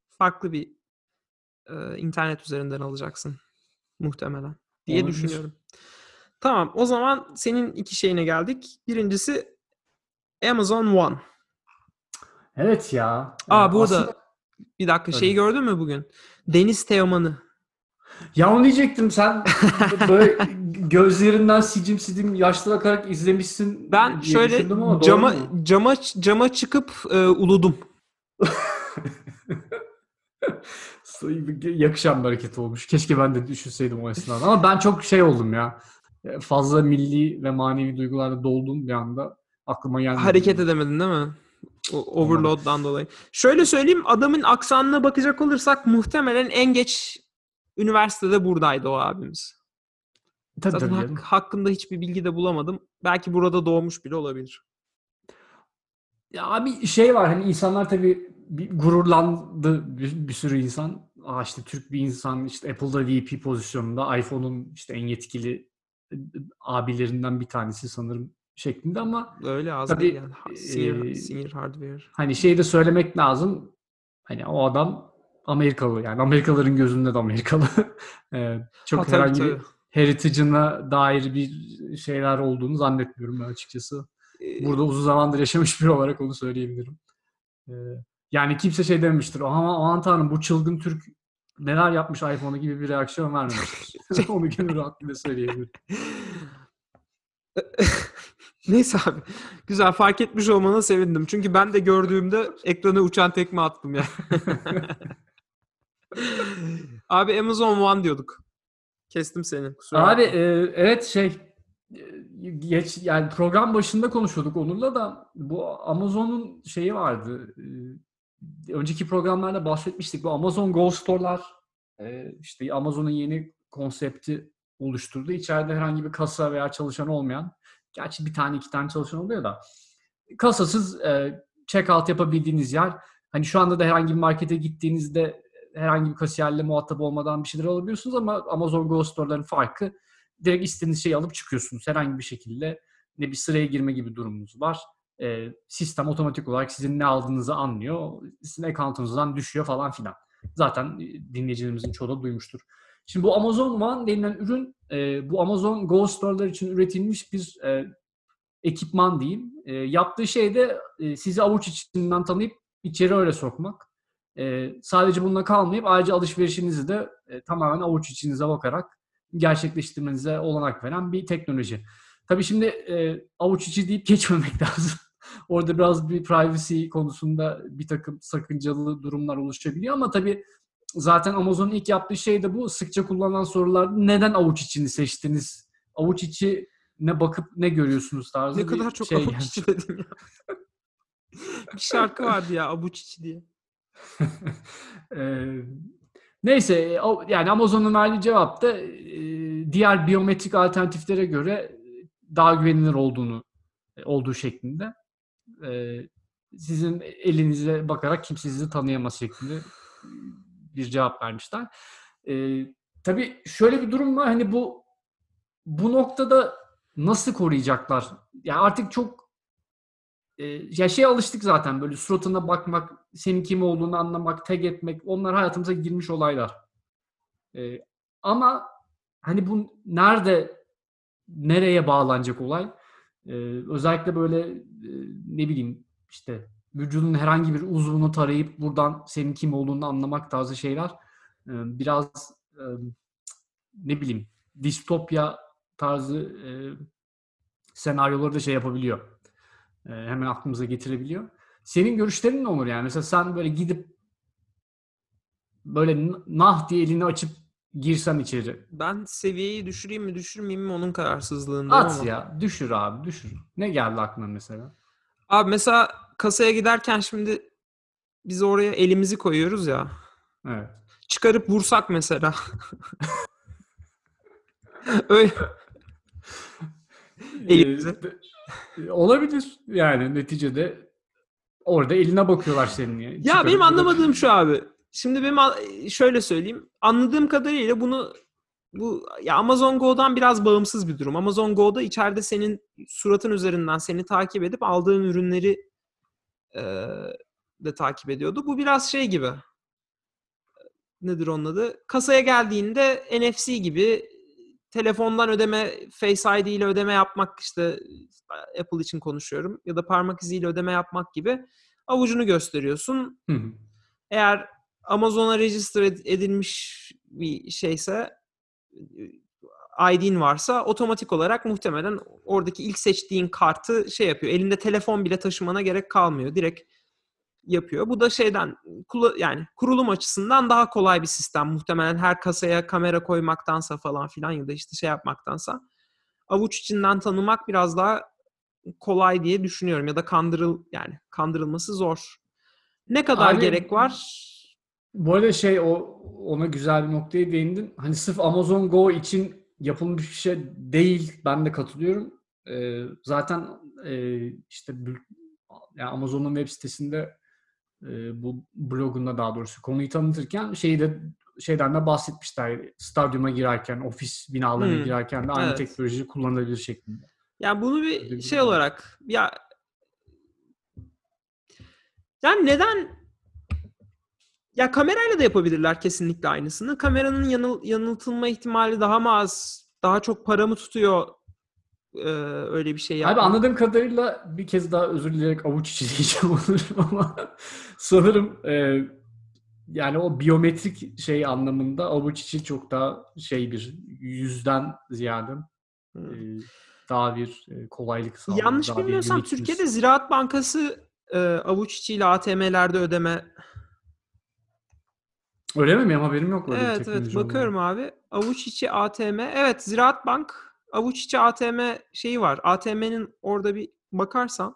Farklı bir e, internet üzerinden alacaksın muhtemelen diye Olabilir. düşünüyorum. Tamam o zaman senin iki şeyine geldik. Birincisi Amazon One. Evet ya. Aa Ee, burada aslında- bir dakika şeyi Öyle. gördün mü bugün? Deniz Teoman'ı. Ya onu diyecektim sen böyle gözlerinden sicim sidim yaşlı bakarak izlemişsin Ben şöyle cama mu? cama cama çıkıp e, uludum. yakışan bir hareket olmuş. Keşke ben de düşünseydim o esnada. Ama ben çok şey oldum ya. Fazla milli ve manevi duygularla doldum bir anda. Aklıma gelmedi. Hareket edemedin değil mi? O overload'dan dolayı. Şöyle söyleyeyim adamın aksanına bakacak olursak muhtemelen en geç üniversitede buradaydı o abimiz. Tabii, Zaten tabii hak- hakkında hiçbir bilgi de bulamadım. Belki burada doğmuş bile olabilir. Ya abi şey var hani insanlar tabii bir gururlandı bir, bir sürü insan. Aa işte Türk bir insan işte Apple'da VP pozisyonunda iPhone'un işte en yetkili e, abilerinden bir tanesi sanırım şeklinde ama Öyle az Tabii, değil yani. Senior, eee, senior hardware. hani şey de söylemek lazım. Hani o adam Amerikalı yani Amerikalıların gözünde de Amerikalı. Çok Ha, tabii, herhangi bir heritage'ına dair bir şeyler olduğunu zannetmiyorum ben açıkçası. Burada uzun zamandır yaşamış biri olarak onu söyleyebilirim. Yani kimse şey dememiştir. Ama aman tanrım bu çılgın Türk neler yapmış iPhone'a gibi bir reaksiyon vermemiştir. onu gönül rahatlığıyla söyleyebilirim. Neyse abi. Güzel fark etmiş olmana sevindim. Çünkü ben de gördüğümde ekrana uçan tekme attım ya. abi Amazon One diyorduk. Kestim seni. Kusura Abi e, evet şey e, geç yani program başında konuşuyorduk Onur'la da bu Amazon'un şeyi vardı. E, önceki programlarda bahsetmiştik. Bu Amazon Go Store'lar e, işte Amazon'un yeni konsepti oluşturdu. İçeride herhangi bir kasa veya çalışan olmayan gerçi bir tane iki tane çalışan oluyor da kasasız e, check-out yapabildiğiniz yer. Hani şu anda da herhangi bir markete gittiğinizde herhangi bir kasiyerle muhatap olmadan bir şeyler alabiliyorsunuz ama Amazon Go Store'ların farkı direkt istediğiniz şeyi alıp çıkıyorsunuz. Herhangi bir şekilde ne bir sıraya girme gibi durumunuz var. E, sistem otomatik olarak sizin ne aldığınızı anlıyor. Sizin account'unuzdan düşüyor falan filan. Zaten e, dinleyicilerimizin çoğu da duymuştur. Şimdi bu Amazon One denilen ürün e, bu Amazon Go Store'lar için üretilmiş bir e, ekipman diyeyim. E, yaptığı şey de e, sizi avuç içinden tanıyıp içeri öyle sokmak. E, sadece bununla kalmayıp ayrıca alışverişinizi de e, tamamen avuç içinize bakarak gerçekleştirmenize olanak veren bir teknoloji. Tabii şimdi e, avuç içi deyip geçmemek lazım. Orada biraz bir privacy konusunda bir takım sakıncalı durumlar oluşabiliyor ama tabii zaten Amazon'un ilk yaptığı şey de bu. Sıkça kullanılan sorularda neden avuç içini seçtiniz? Avuç içi ne bakıp ne görüyorsunuz tarzı ne kadar çok şey avuç içi dedim ya. bir şarkı vardı ya avuç içi diye. Eee, Neyse o- yani Amazon'un verdiği cevap da e, diğer biyometrik alternatiflere göre daha güvenilir olduğunu e, olduğu şeklinde. E, Sizin elinize bakarak kimse sizi tanıyamaz şeklinde bir cevap vermişler. E, tabii şöyle bir durum var hani bu bu noktada nasıl koruyacaklar? Yani artık çok e, ya şeye alıştık zaten böyle suratına bakmak, senin kim olduğunu anlamak, tag etmek onlar hayatımıza girmiş olaylar. E, ama hani bu nerede nereye bağlanacak olay? E, özellikle böyle e, ne bileyim işte vücudun herhangi bir uzvunu tarayıp buradan senin kim olduğunu anlamak tarzı şeyler e, biraz e, ne bileyim distopya tarzı e, senaryoları da şey yapabiliyor. Hemen aklımıza getirebiliyor. Senin görüşlerin ne olur yani? Mesela sen böyle gidip böyle nah diye elini açıp girsen içeri. Ben seviyeyi düşüreyim mi düşürmeyeyim mi onun kararsızlığındayım At ama. ya. Düşür abi düşür. Ne geldi aklına mesela? Abi mesela kasaya giderken şimdi biz oraya elimizi koyuyoruz ya. Evet. Çıkarıp vursak mesela. Öyle. Elimize. Ee, olabilir yani neticede orada eline bakıyorlar senin. Ya, Ya benim anlamadığım şu abi. Şimdi benim şöyle söyleyeyim. Anladığım kadarıyla bunu bu ya Amazon Go'dan biraz bağımsız bir durum. Amazon Go'da içeride senin suratın üzerinden seni takip edip aldığın ürünleri e, de takip ediyordu. Bu biraz şey gibi. Nedir onun adı? Kasaya geldiğinde NFC gibi telefondan ödeme, Face ID ile ödeme yapmak işte Apple için konuşuyorum ya da parmak iziyle ödeme yapmak gibi avucunu gösteriyorsun. Hı hı. Eğer Amazon'a register ed- edilmiş bir şeyse ID'in varsa otomatik olarak muhtemelen oradaki ilk seçtiğin kartı şey yapıyor. Elinde telefon bile taşımana gerek kalmıyor. Direkt yapıyor. Bu da şeyden yani kurulum açısından daha kolay bir sistem. Muhtemelen her kasaya kamera koymaktansa falan filan ya da işte şey yapmaktansa avuç içinden tanımak biraz daha kolay diye düşünüyorum ya da kandırıl yani kandırılması zor. Ne kadar Abi- gerek var? Bu arada şey o ona güzel bir noktaya değindin. Hani sırf Amazon Go için yapılmış bir şey değil. Ben de katılıyorum. Ee, zaten e, işte yani Amazon'un web sitesinde e, bu blogunda daha doğrusu konuyu tanıtırken şeyi de şeyden de bahsetmişler. Stadyuma girerken, ofis binalarına Hmm, girerken de aynı evet. teknoloji kullanılabilir şeklinde. Yani bunu Öyle bir bir şey olarak ya yani neden ya kamerayla da yapabilirler kesinlikle aynısını. Kameranın yanıl, yanıltılma ihtimali daha mı az? Daha çok para mı tutuyor e, öyle bir şey Abi yapmak? anladığım kadarıyla bir kez daha özür dileyerek avuç içi diyeceğim olurum ama sanırım e, yani o biyometrik şey anlamında avuç içi çok daha şey bir yüzden ziyade Hı. e, daha bir e, kolaylık sağlıyor. Yanlış bilmiyorsam. Türkiye'de Ziraat Bankası e, avuç içiyle ATM'lerde ödeme Öyle mi? Benim haberim yok Evet evet bakıyorum abi. Avuç içi ATM. Evet Ziraat Bank avuç içi ATM şeyi var. ATM'nin orada bir bakarsan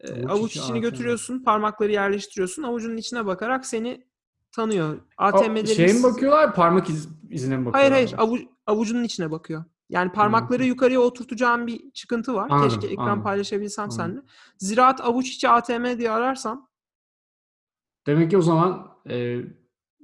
e, Avuç avuç içi içini ATM. götürüyorsun, parmakları yerleştiriyorsun. Avucunun içine bakarak seni tanıyor. ATM'leri Şeye mi bakıyorlar? Parmak iz, izine mi Hayır bakıyorlar? hayır avu- avucunun içine bakıyor. Yani parmakları yukarıya oturtacağın bir çıkıntı var. Anladım, Keşke ekran anladım. paylaşabilsem Anladım. seninle. Ziraat avuç içi ATM diye ararsan Demek ki o zaman e,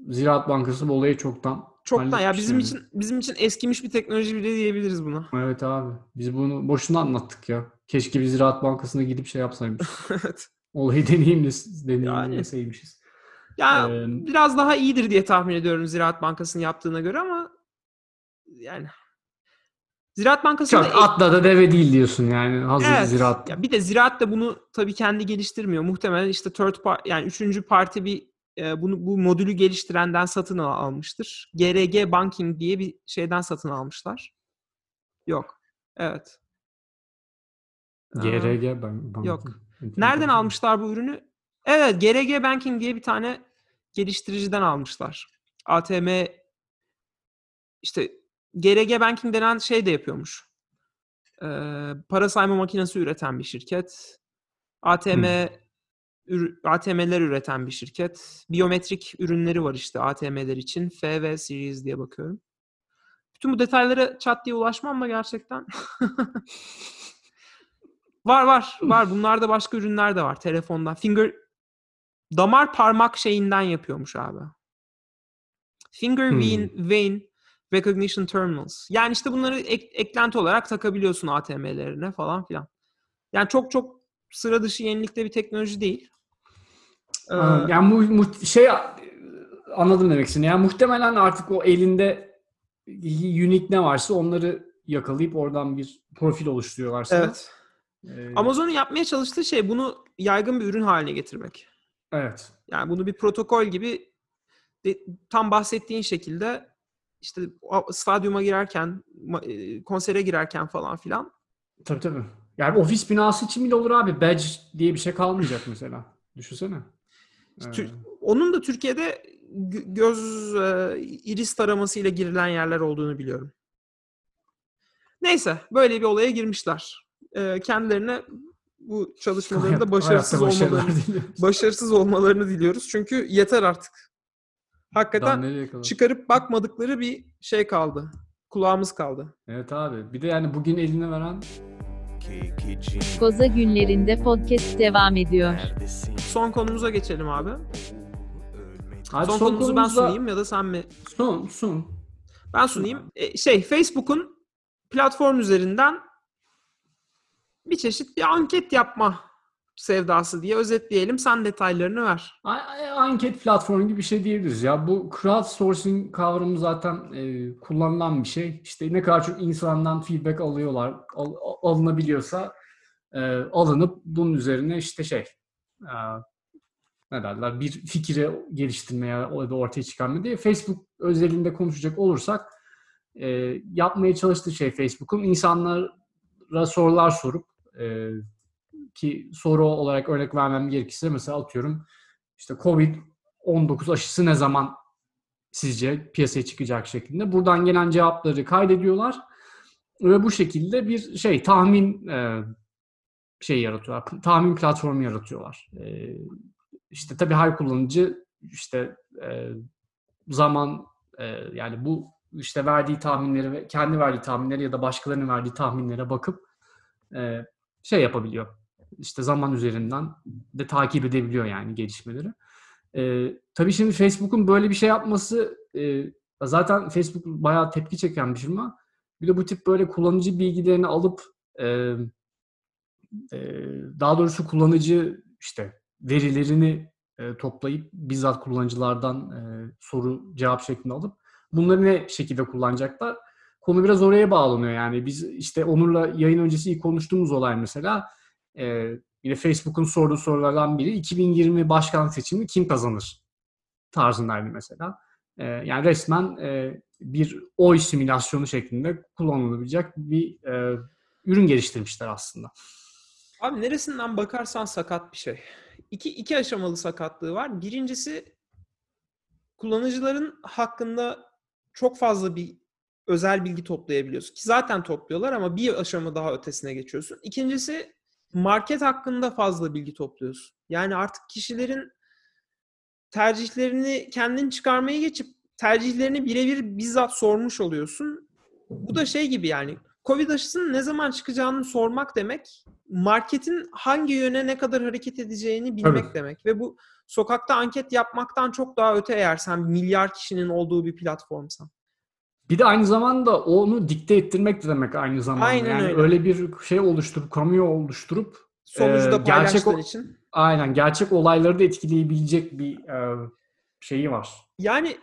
Ziraat Bankası bu olayı çoktan çoktan ya bizim yani. için bizim için eskimiş bir teknoloji bile diyebiliriz buna. Evet abi. Biz bunu boşuna anlattık ya. Keşke bir Ziraat Bankası'na gidip şey yapsaymışız. evet. Olayı deneyimles deneyimleseymişiz. Ya Ee, biraz daha iyidir diye tahmin ediyorum Ziraat Bankası'nın yaptığına göre ama yani Ziraat Bankası'nda Çok atla da deve değil diyorsun yani. Hazır Evet. Ziraat. Ya bir de Ziraat da bunu tabii kendi geliştirmiyor. Muhtemelen işte third par- yani üçüncü parti bir bunu bu modülü geliştirenden satın al- almıştır. GRG Banking diye bir şeyden satın almışlar. Yok. Evet. GRG ben yok. Nereden almışlar bu ürünü? Evet, GRG Banking diye bir tane geliştiriciden almışlar. ATM işte GRG Banking denen şey de yapıyormuş. Ee, para sayma makinesi üreten bir şirket. ATM ür- ATM'ler üreten bir şirket. Biyometrik ürünleri var işte ATM'ler için. FV Series diye bakıyorum. Bütün bu detaylara çat diye ulaşmam da gerçekten. var var var. Bunlarda başka ürünler de var. Telefondan. Finger damar parmak şeyinden yapıyormuş abi. Finger Hmm. vein, vein recognition terminals. Yani işte bunları ek- eklenti olarak takabiliyorsun ATM'lerine falan filan. Yani çok çok sıra dışı yenilikte bir teknoloji değil. Ee. Yani mu, mu- şey anladım demek istediğini. Yani muhtemelen artık o elinde unique ne varsa onları yakalayıp oradan bir profil oluşturuyorlar sana. evet. Ee, Amazon'un yapmaya çalıştığı şey bunu yaygın bir ürün haline getirmek. evet. Yani bunu bir protokol gibi de- tam bahsettiğin şekilde işte stadyuma girerken, e, konsere girerken falan filan. Tabii tabii. Yani ofis binası için bile olur abi. Badge diye bir şey kalmayacak mesela. Düşünsene. Onun da Türkiye'de gö- göz e, iris taramasıyla girilen yerler olduğunu biliyorum. Neyse böyle bir olaya girmişler. E, kendilerine bu çalışmalarında başarısız olmalarını diliyoruz. başarısız olmalarını diliyoruz. Çünkü yeter artık. Hakikaten çıkarıp bakmadıkları bir şey kaldı. Kulağımız kaldı. Evet abi. Bir de yani bugün eline veren Koza günlerinde podcast devam ediyor. Son konumuza geçelim abi. Abi son, son konumuzu ben sunayım ya da sen mi? son sun. Ben sunayım. E, şey Facebook'un platform üzerinden bir çeşit bir anket yapma sevdası diye özetleyelim. Sen detaylarını ver. Anket platformu gibi bir şey diyebiliriz ya. Bu crowdsourcing kavramı zaten e, kullanılan bir şey. İşte ne kadar çok insandan feedback alıyorlar, al- al- alınabiliyorsa e, alınıp bunun üzerine işte şey e, ne derler bir fikri geliştirmeye ya da ortaya çıkarmaya diye Facebook özelinde konuşacak olursak e, yapmaya çalıştığı şey Facebook'un insanlara sorular sorup e, ki soru olarak örnek vermem gerekirse mesela atıyorum işte Covid-19 aşısı ne zaman sizce piyasaya çıkacak şeklinde. Buradan gelen cevapları kaydediyorlar ve bu şekilde bir şey tahmin e, şey yaratıyorlar. Tahmin platformu yaratıyorlar. E, işte tabii her kullanıcı işte e, zaman e, yani bu işte verdiği tahminleri ve kendi verdiği tahminleri ya da başkalarının verdiği tahminlere bakıp e, şey yapabiliyor. İşte zaman üzerinden de takip edebiliyor yani gelişmeleri. E, tabii şimdi Facebook'un böyle bir şey yapması e, zaten Facebook bayağı tepki çeken bir firma. Bir de bu tip böyle kullanıcı bilgilerini alıp e, e, daha doğrusu kullanıcı işte verilerini e, toplayıp bizzat kullanıcılardan e, soru cevap şeklinde alıp bunları ne şekilde kullanacaklar? Konu biraz oraya bağlanıyor yani. Biz işte Onur'la yayın öncesi ilk konuştuğumuz olay mesela e, yine Facebook'un sorduğu sorulardan biri 2020 başkanlık seçimi kim kazanır tarzındaydı mesela. E, yani resmen e, bir oy simülasyonu şeklinde kullanılabilecek bir e, ürün geliştirmişler aslında. Abi neresinden bakarsan sakat bir şey. İki, iki aşamalı sakatlığı var. Birincisi kullanıcıların hakkında çok fazla bir özel bilgi toplayabiliyorsun. Ki zaten topluyorlar ama bir aşama daha ötesine geçiyorsun. İkincisi market hakkında fazla bilgi topluyorsun. Yani artık kişilerin tercihlerini kendin çıkarmaya geçip tercihlerini birebir bizzat sormuş oluyorsun. Bu da şey gibi yani Covid aşısının ne zaman çıkacağını sormak demek, marketin hangi yöne ne kadar hareket edeceğini bilmek Tabii. demek. Ve bu sokakta anket yapmaktan çok daha öte eğer sen milyar kişinin olduğu bir platformsan. Bir de aynı zamanda onu dikte ettirmek de demek aynı zamanda. Aynen yani öyle. öyle. bir şey oluşturup, kamuoyu oluşturup Sonucu da gerçek paylaştığın o- için. aynen gerçek olayları da etkileyebilecek bir e, şeyi var. Yani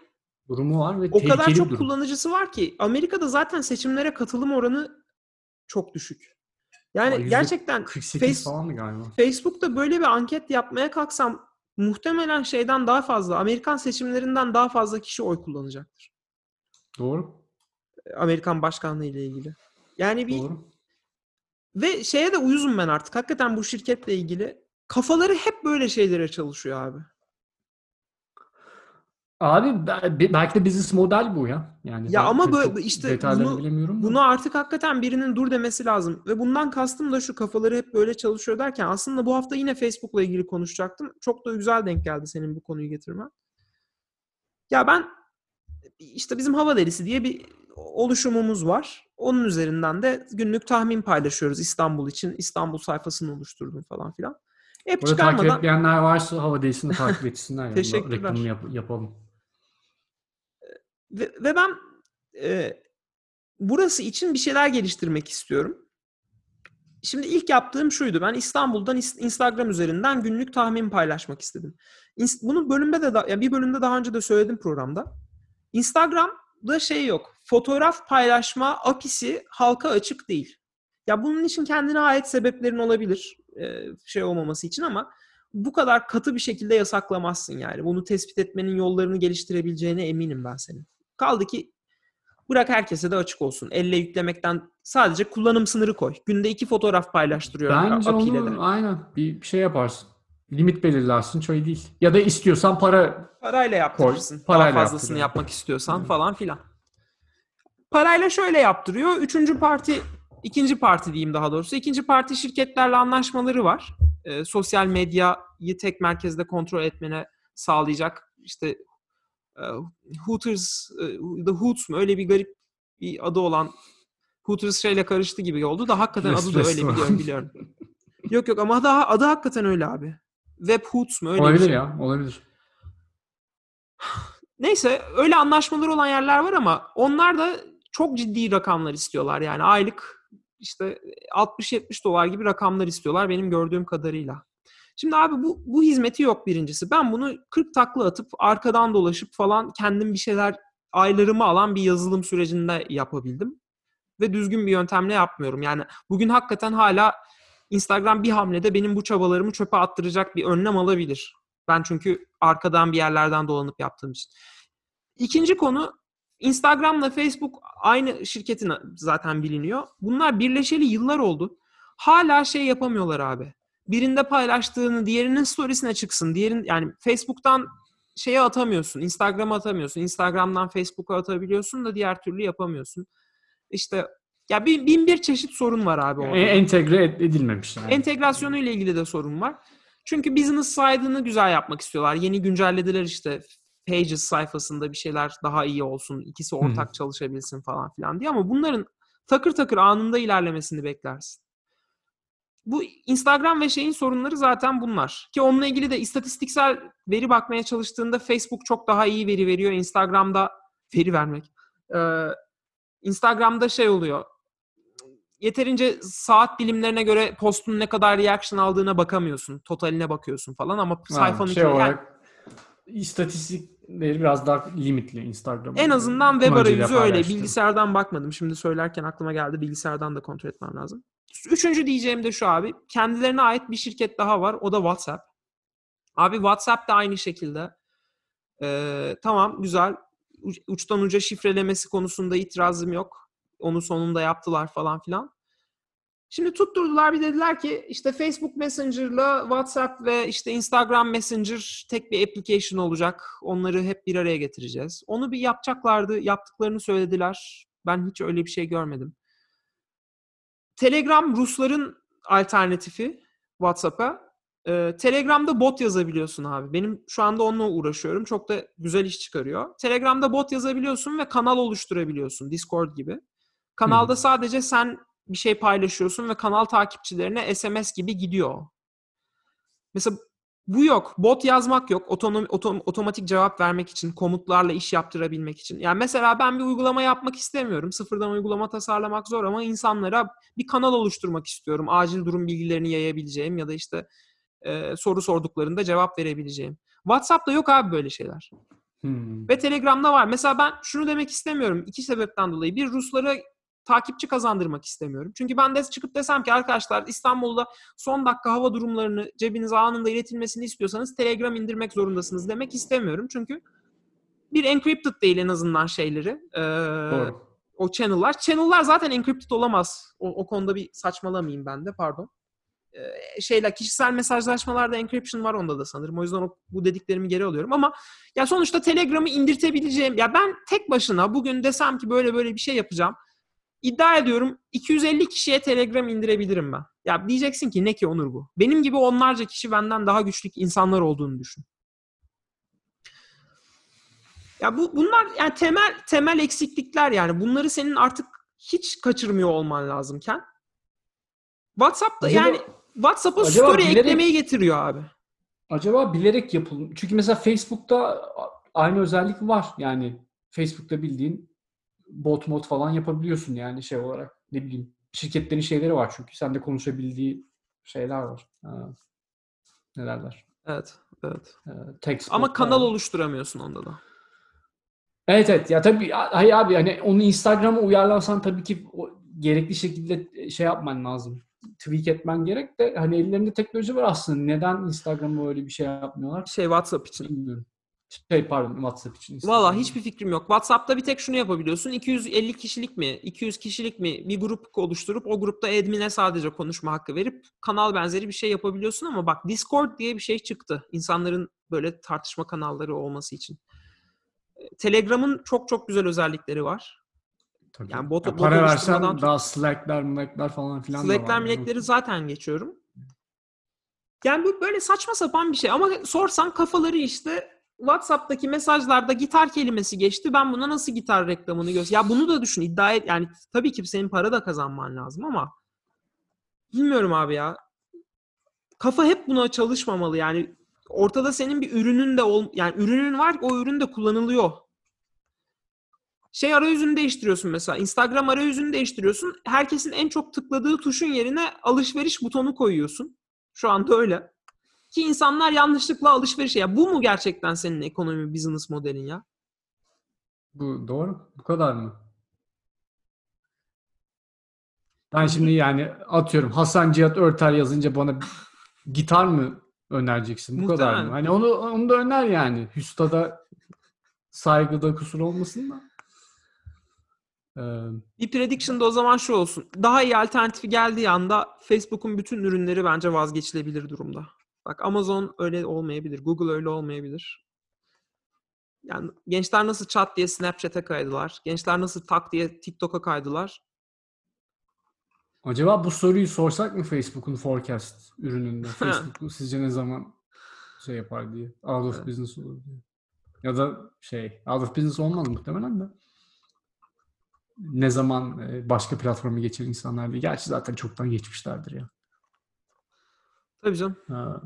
Durumu var ve o kadar çok durum. kullanıcısı var ki Amerika'da zaten seçimlere katılım oranı çok düşük. Yani Yüzde gerçekten 48 Face-. Facebook'ta böyle bir anket yapmaya kalksam muhtemelen şeyden daha fazla, Amerikan seçimlerinden daha fazla kişi oy kullanacaktır. Doğru. Amerikan başkanlığı ile ilgili. Yani bir Doğru. ve şeye de uyuzum ben artık. Hakikaten bu şirketle ilgili kafaları hep böyle şeylere çalışıyor abi. Abi be- belki de business model bu ya. Yani Ya ama çok böyle işte bunu- bilemiyorum. Bunu artık hakikaten birinin dur demesi lazım. Ve bundan kastım da şu kafaları hep böyle çalışıyor derken aslında bu hafta yine Facebook'la ilgili konuşacaktım. Çok da güzel denk geldi senin bu konuyu getirmen. Ya ben işte bizim Hava Derisi diye bir oluşumumuz var. Onun üzerinden de günlük tahmin paylaşıyoruz İstanbul için. İstanbul sayfasını oluşturdum falan filan. Hep Burada takip çıkarmadan etmeyenler varsa hava değişini takip etsinler. Yani. Teşekkürler. Reklamını yap- yapalım. Ve, ve ben e, burası için bir şeyler geliştirmek istiyorum. Şimdi ilk yaptığım şuydu. Ben İstanbul'dan is- Instagram üzerinden günlük tahmin paylaşmak istedim. İns- bunu bölümde de da- ya bir bölümde daha önce de söyledim programda. Instagram'da şey yok. Fotoğraf paylaşma API'si halka açık değil. Ya bunun için kendine ait sebeplerin olabilir. e, şey olmaması için ama bu kadar katı bir şekilde yasaklamazsın yani. Bunu tespit etmenin yollarını geliştirebileceğine eminim ben senin. Kaldı ki bırak herkese de açık olsun. Elle yüklemekten sadece kullanım sınırı koy. Günde iki fotoğraf paylaştırıyorum Bence ile de. onu aynen bir şey yaparsın. Limit belirlersin çok değil. Ya da istiyorsan para Parayla yaptırırsın. Parayla Daha fazlasını yapmak istiyorsan falan filan. Parayla şöyle yaptırıyor. Üçüncü parti, ikinci parti diyeyim daha doğrusu. İkinci parti şirketlerle anlaşmaları var. Ee, sosyal medyayı tek merkezde kontrol etmene sağlayacak. İşte e, Hooters, e, The Hoots mu öyle bir garip bir adı olan Hooters şeyle karıştı gibi oldu da hakikaten adı da öyle biliyorum biliyorum. yok yok ama daha adı hakikaten öyle abi. Web Hoots mu öyle bir olabilir şey. ya olabilir. Neyse öyle anlaşmaları olan yerler var ama onlar da çok ciddi rakamlar istiyorlar. Yani aylık işte 60-70 dolar gibi rakamlar istiyorlar benim gördüğüm kadarıyla. Şimdi abi bu, bu hizmeti yok birincisi. Ben bunu 40 takla atıp arkadan dolaşıp falan kendim bir şeyler aylarımı alan bir yazılım sürecinde yapabildim. Ve düzgün bir yöntemle yapmıyorum. Yani bugün hakikaten hala Instagram bir hamlede benim bu çabalarımı çöpe attıracak bir önlem alabilir. Ben çünkü arkadan bir yerlerden dolanıp yaptığım için. İkinci konu Instagram'la Facebook aynı şirketin zaten biliniyor. Bunlar birleşeli yıllar oldu. Hala şey yapamıyorlar abi. Birinde paylaştığını diğerinin storiesine çıksın. Diğerin yani Facebook'tan şeye atamıyorsun. Instagram'a atamıyorsun. Instagram'dan Facebook'a atabiliyorsun da diğer türlü yapamıyorsun. İşte ya bin, bin bir çeşit sorun var abi orada. E- entegre ed- edilmemiş yani. Entegrasyonu ile ilgili de sorun var. Çünkü business side'ını güzel yapmak istiyorlar. Yeni güncellediler işte Pages sayfasında bir şeyler daha iyi olsun. ikisi ortak çalışabilsin falan filan diye ama bunların takır takır anında ilerlemesini beklersin. Bu Instagram ve şeyin sorunları zaten bunlar. Ki onunla ilgili de istatistiksel veri bakmaya çalıştığında Facebook çok daha iyi veri veriyor. Instagram'da veri vermek. Ee, Instagram'da şey oluyor yeterince saat dilimlerine göre postun ne kadar reaction aldığına bakamıyorsun. Totaline bakıyorsun falan ama Ha, sayfanın şey içinde- yani olarak istatistikleri biraz daha limitli Instagram. en azından web arayüzü öyle. Bilgisayardan bakmadım. Şimdi söylerken aklıma geldi. Bilgisayardan da kontrol etmem lazım. Üçüncü diyeceğim de şu abi. Kendilerine ait bir şirket daha var. O da WhatsApp. Abi WhatsApp da aynı şekilde. Ee, tamam güzel. uç- uçtan uca şifrelemesi konusunda itirazım yok. Onu sonunda yaptılar falan filan. Şimdi tutturdular bir dediler ki işte Facebook Messenger'la WhatsApp ve işte Instagram Messenger tek bir application olacak. Onları hep bir araya getireceğiz. Onu bir yapacaklardı. Yaptıklarını söylediler. Ben hiç öyle bir şey görmedim. Telegram Rusların alternatifi WhatsApp'a. Ee, Telegram'da bot yazabiliyorsun abi. Benim şu anda onunla uğraşıyorum. Çok da güzel iş çıkarıyor. Telegram'da bot yazabiliyorsun ve kanal oluşturabiliyorsun. Discord gibi. Kanalda Hı. sadece sen bir şey paylaşıyorsun ve kanal takipçilerine SMS gibi gidiyor. Mesela bu yok. Bot yazmak yok. Otonom, otom- otomatik cevap vermek için, komutlarla iş yaptırabilmek için. Yani mesela ben bir uygulama yapmak istemiyorum. Sıfırdan uygulama tasarlamak zor ama insanlara bir kanal oluşturmak istiyorum. Acil durum bilgilerini yayabileceğim ya da işte e, soru sorduklarında cevap verebileceğim. WhatsApp'ta yok abi böyle şeyler. Hmm. Ve Telegram'da var. Mesela ben şunu demek istemiyorum. iki sebepten dolayı. Bir, Ruslara takipçi kazandırmak istemiyorum. Çünkü ben de çıkıp desem ki arkadaşlar İstanbul'da son dakika hava durumlarını cebinize anında iletilmesini istiyorsanız Telegram indirmek zorundasınız demek istemiyorum. Çünkü bir encrypted değil en azından şeyleri. Ee, Doğru. o channel'lar. Channel'lar zaten encrypted olamaz. O, o konuda bir saçmalamayayım ben de pardon. Ee, şeyler kişisel mesajlaşmalarda encryption var onda da sanırım. O yüzden o, bu dediklerimi geri alıyorum ama ya sonuçta Telegram'ı indirtebileceğim. Ya ben tek başına bugün desem ki böyle böyle bir şey yapacağım. İddia ediyorum 250 kişiye Telegram indirebilirim ben. Ya diyeceksin ki ne ki Onur bu? Benim gibi onlarca kişi benden daha güçlü insanlar olduğunu düşün. Ya bu bunlar yani temel temel eksiklikler yani. Bunları senin artık hiç kaçırmıyor olman lazımken. WhatsApp'ta Acaba- yani WhatsApp'a story bilerek- eklemeyi getiriyor abi. Acaba bilerek yapılmış. Çünkü mesela Facebook'ta aynı özellik var. Yani Facebook'ta bildiğin bot mod falan yapabiliyorsun yani şey olarak. Ne bileyim şirketlerin şeyleri var çünkü sende konuşabildiği şeyler var. Ha, ne derler? Evet, evet. Ee, text Ama kanal falan. oluşturamıyorsun onda da. Evet evet ya tabii hayır abi hani onu Instagram'a uyarlarsan tabii ki o gerekli şekilde şey yapman lazım. Tweak etmen gerek de hani ellerinde teknoloji var aslında. Neden Instagram'a öyle bir şey yapmıyorlar? Şey WhatsApp için. Bilmiyorum. Şey pardon WhatsApp için. Valla Instagram. hiçbir fikrim yok. WhatsApp'ta bir tek şunu yapabiliyorsun. 250 kişilik mi, 200 kişilik mi bir grup oluşturup o grupta admin'e sadece konuşma hakkı verip kanal benzeri bir şey yapabiliyorsun ama bak Discord diye bir şey çıktı. İnsanların böyle tartışma kanalları olması için. Telegram'ın çok çok güzel özellikleri var. Tabii. Yani bot- Ya bot para versen tut- daha Slack'ler, Slack'ler falan filan da Slack'ler var. melekleri zaten geçiyorum. Yani bu böyle saçma sapan bir şey ama sorsan kafaları işte WhatsApp'taki mesajlarda gitar kelimesi geçti. Ben buna nasıl gitar reklamını göster? Ya bunu da düşün iddia et. Yani tabii ki senin para da kazanman lazım ama bilmiyorum abi ya. Kafa hep buna çalışmamalı. Yani ortada senin bir ürünün de ol yani ürünün var o ürün de kullanılıyor. Şey arayüzünü değiştiriyorsun mesela. Instagram arayüzünü değiştiriyorsun. Herkesin en çok tıkladığı tuşun yerine alışveriş butonu koyuyorsun. Şu anda öyle. Ki insanlar yanlışlıkla alışveriş ya bu mu gerçekten senin ekonomi business modelin ya? Bu doğru. Bu kadar mı? Ben şimdi yani atıyorum Hasan Cihat Örter yazınca bana gitar mı önereceksin? Bu kadar mı? Muhtemelen. Hani onu onu da öner yani. Hüstada saygıda kusur olmasın da. Ee, Bir prediction da o zaman şu olsun. Daha iyi alternatifi geldiği anda Facebook'un bütün ürünleri bence vazgeçilebilir durumda. Bak Amazon öyle olmayabilir. Google öyle olmayabilir. Yani gençler nasıl chat diye Snapchat'e kaydılar. Gençler nasıl tak diye TikTok'a kaydılar. acaba bu soruyu sorsak mı Facebook'un forecast ürününde? Facebook sizce ne zaman şey yapar diye. Out of Evet. business olur diye. Ya da şey out of business olmaz muhtemelen de. Ne zaman e, başka platforma geçer insanlar diye. Gerçi zaten çoktan geçmişlerdir ya. Tabii canım. Ha.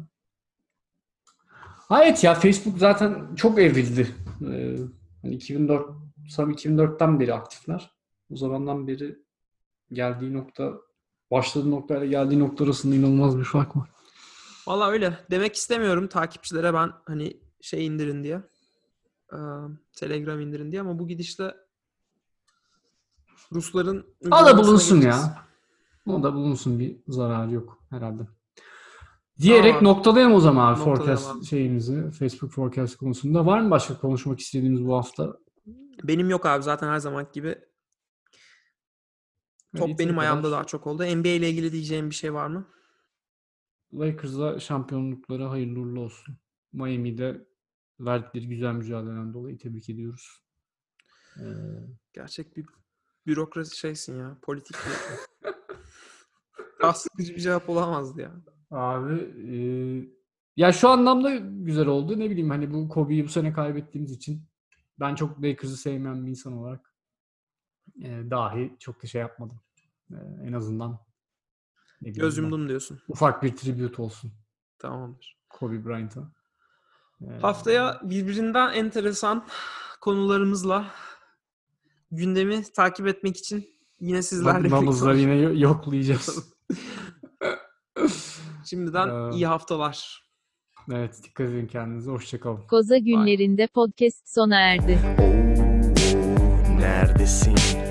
Ha, Evet ya Facebook zaten çok evrildi. Ee, hani 2004 sanırım 2004'ten beri aktifler. O zamandan beri geldiği nokta başladığı noktayla geldiği nokta arasında inanılmaz bir fark var. Valla öyle. Demek istemiyorum takipçilere ben hani şey indirin diye. Ee, Telegram indirin diye ama bu gidişle Rusların O da bulunsun ya. O da bulunsun bir zararı yok herhalde. Diyerek Tamam. noktalayalım o zaman abi forecast şeyimizi Facebook forecast konusunda. Var mı başka konuşmak istediğimiz bu hafta? Benim yok abi zaten her zaman gibi. Top benim kadar ayağımda daha çok oldu. NBA ile ilgili diyeceğim bir şey var mı? Lakers'a şampiyonlukları hayırlı uğurlu olsun. Miami'de verdikleri güzel mücadeleden dolayı tebrik ediyoruz. Ee, Gerçek bir bürokrasi şeysin ya. Politik bir. Sıkıcı bir cevap olamazdı ya. Abi e, ya şu anlamda güzel oldu. Ne bileyim hani bu Kobe'yi bu sene kaybettiğimiz için ben çok Lakers'ı sevmeyen bir insan olarak e, dahi çok da şey yapmadım. E, en azından ne Göz ben, yumdum diyorsun. ufak bir tribute olsun Tamamdır. Kobe Bryant'a. E, Haftaya birbirinden enteresan konularımızla gündemi takip etmek için yine sizlerle birlikte yine yo- yoklayacağız. Şimdiden Ee, iyi haftalar. evet dikkat edin kendinize. Hoşçakalın. Koza günlerinde podcast sona erdi. Neredesin? Oh, oh,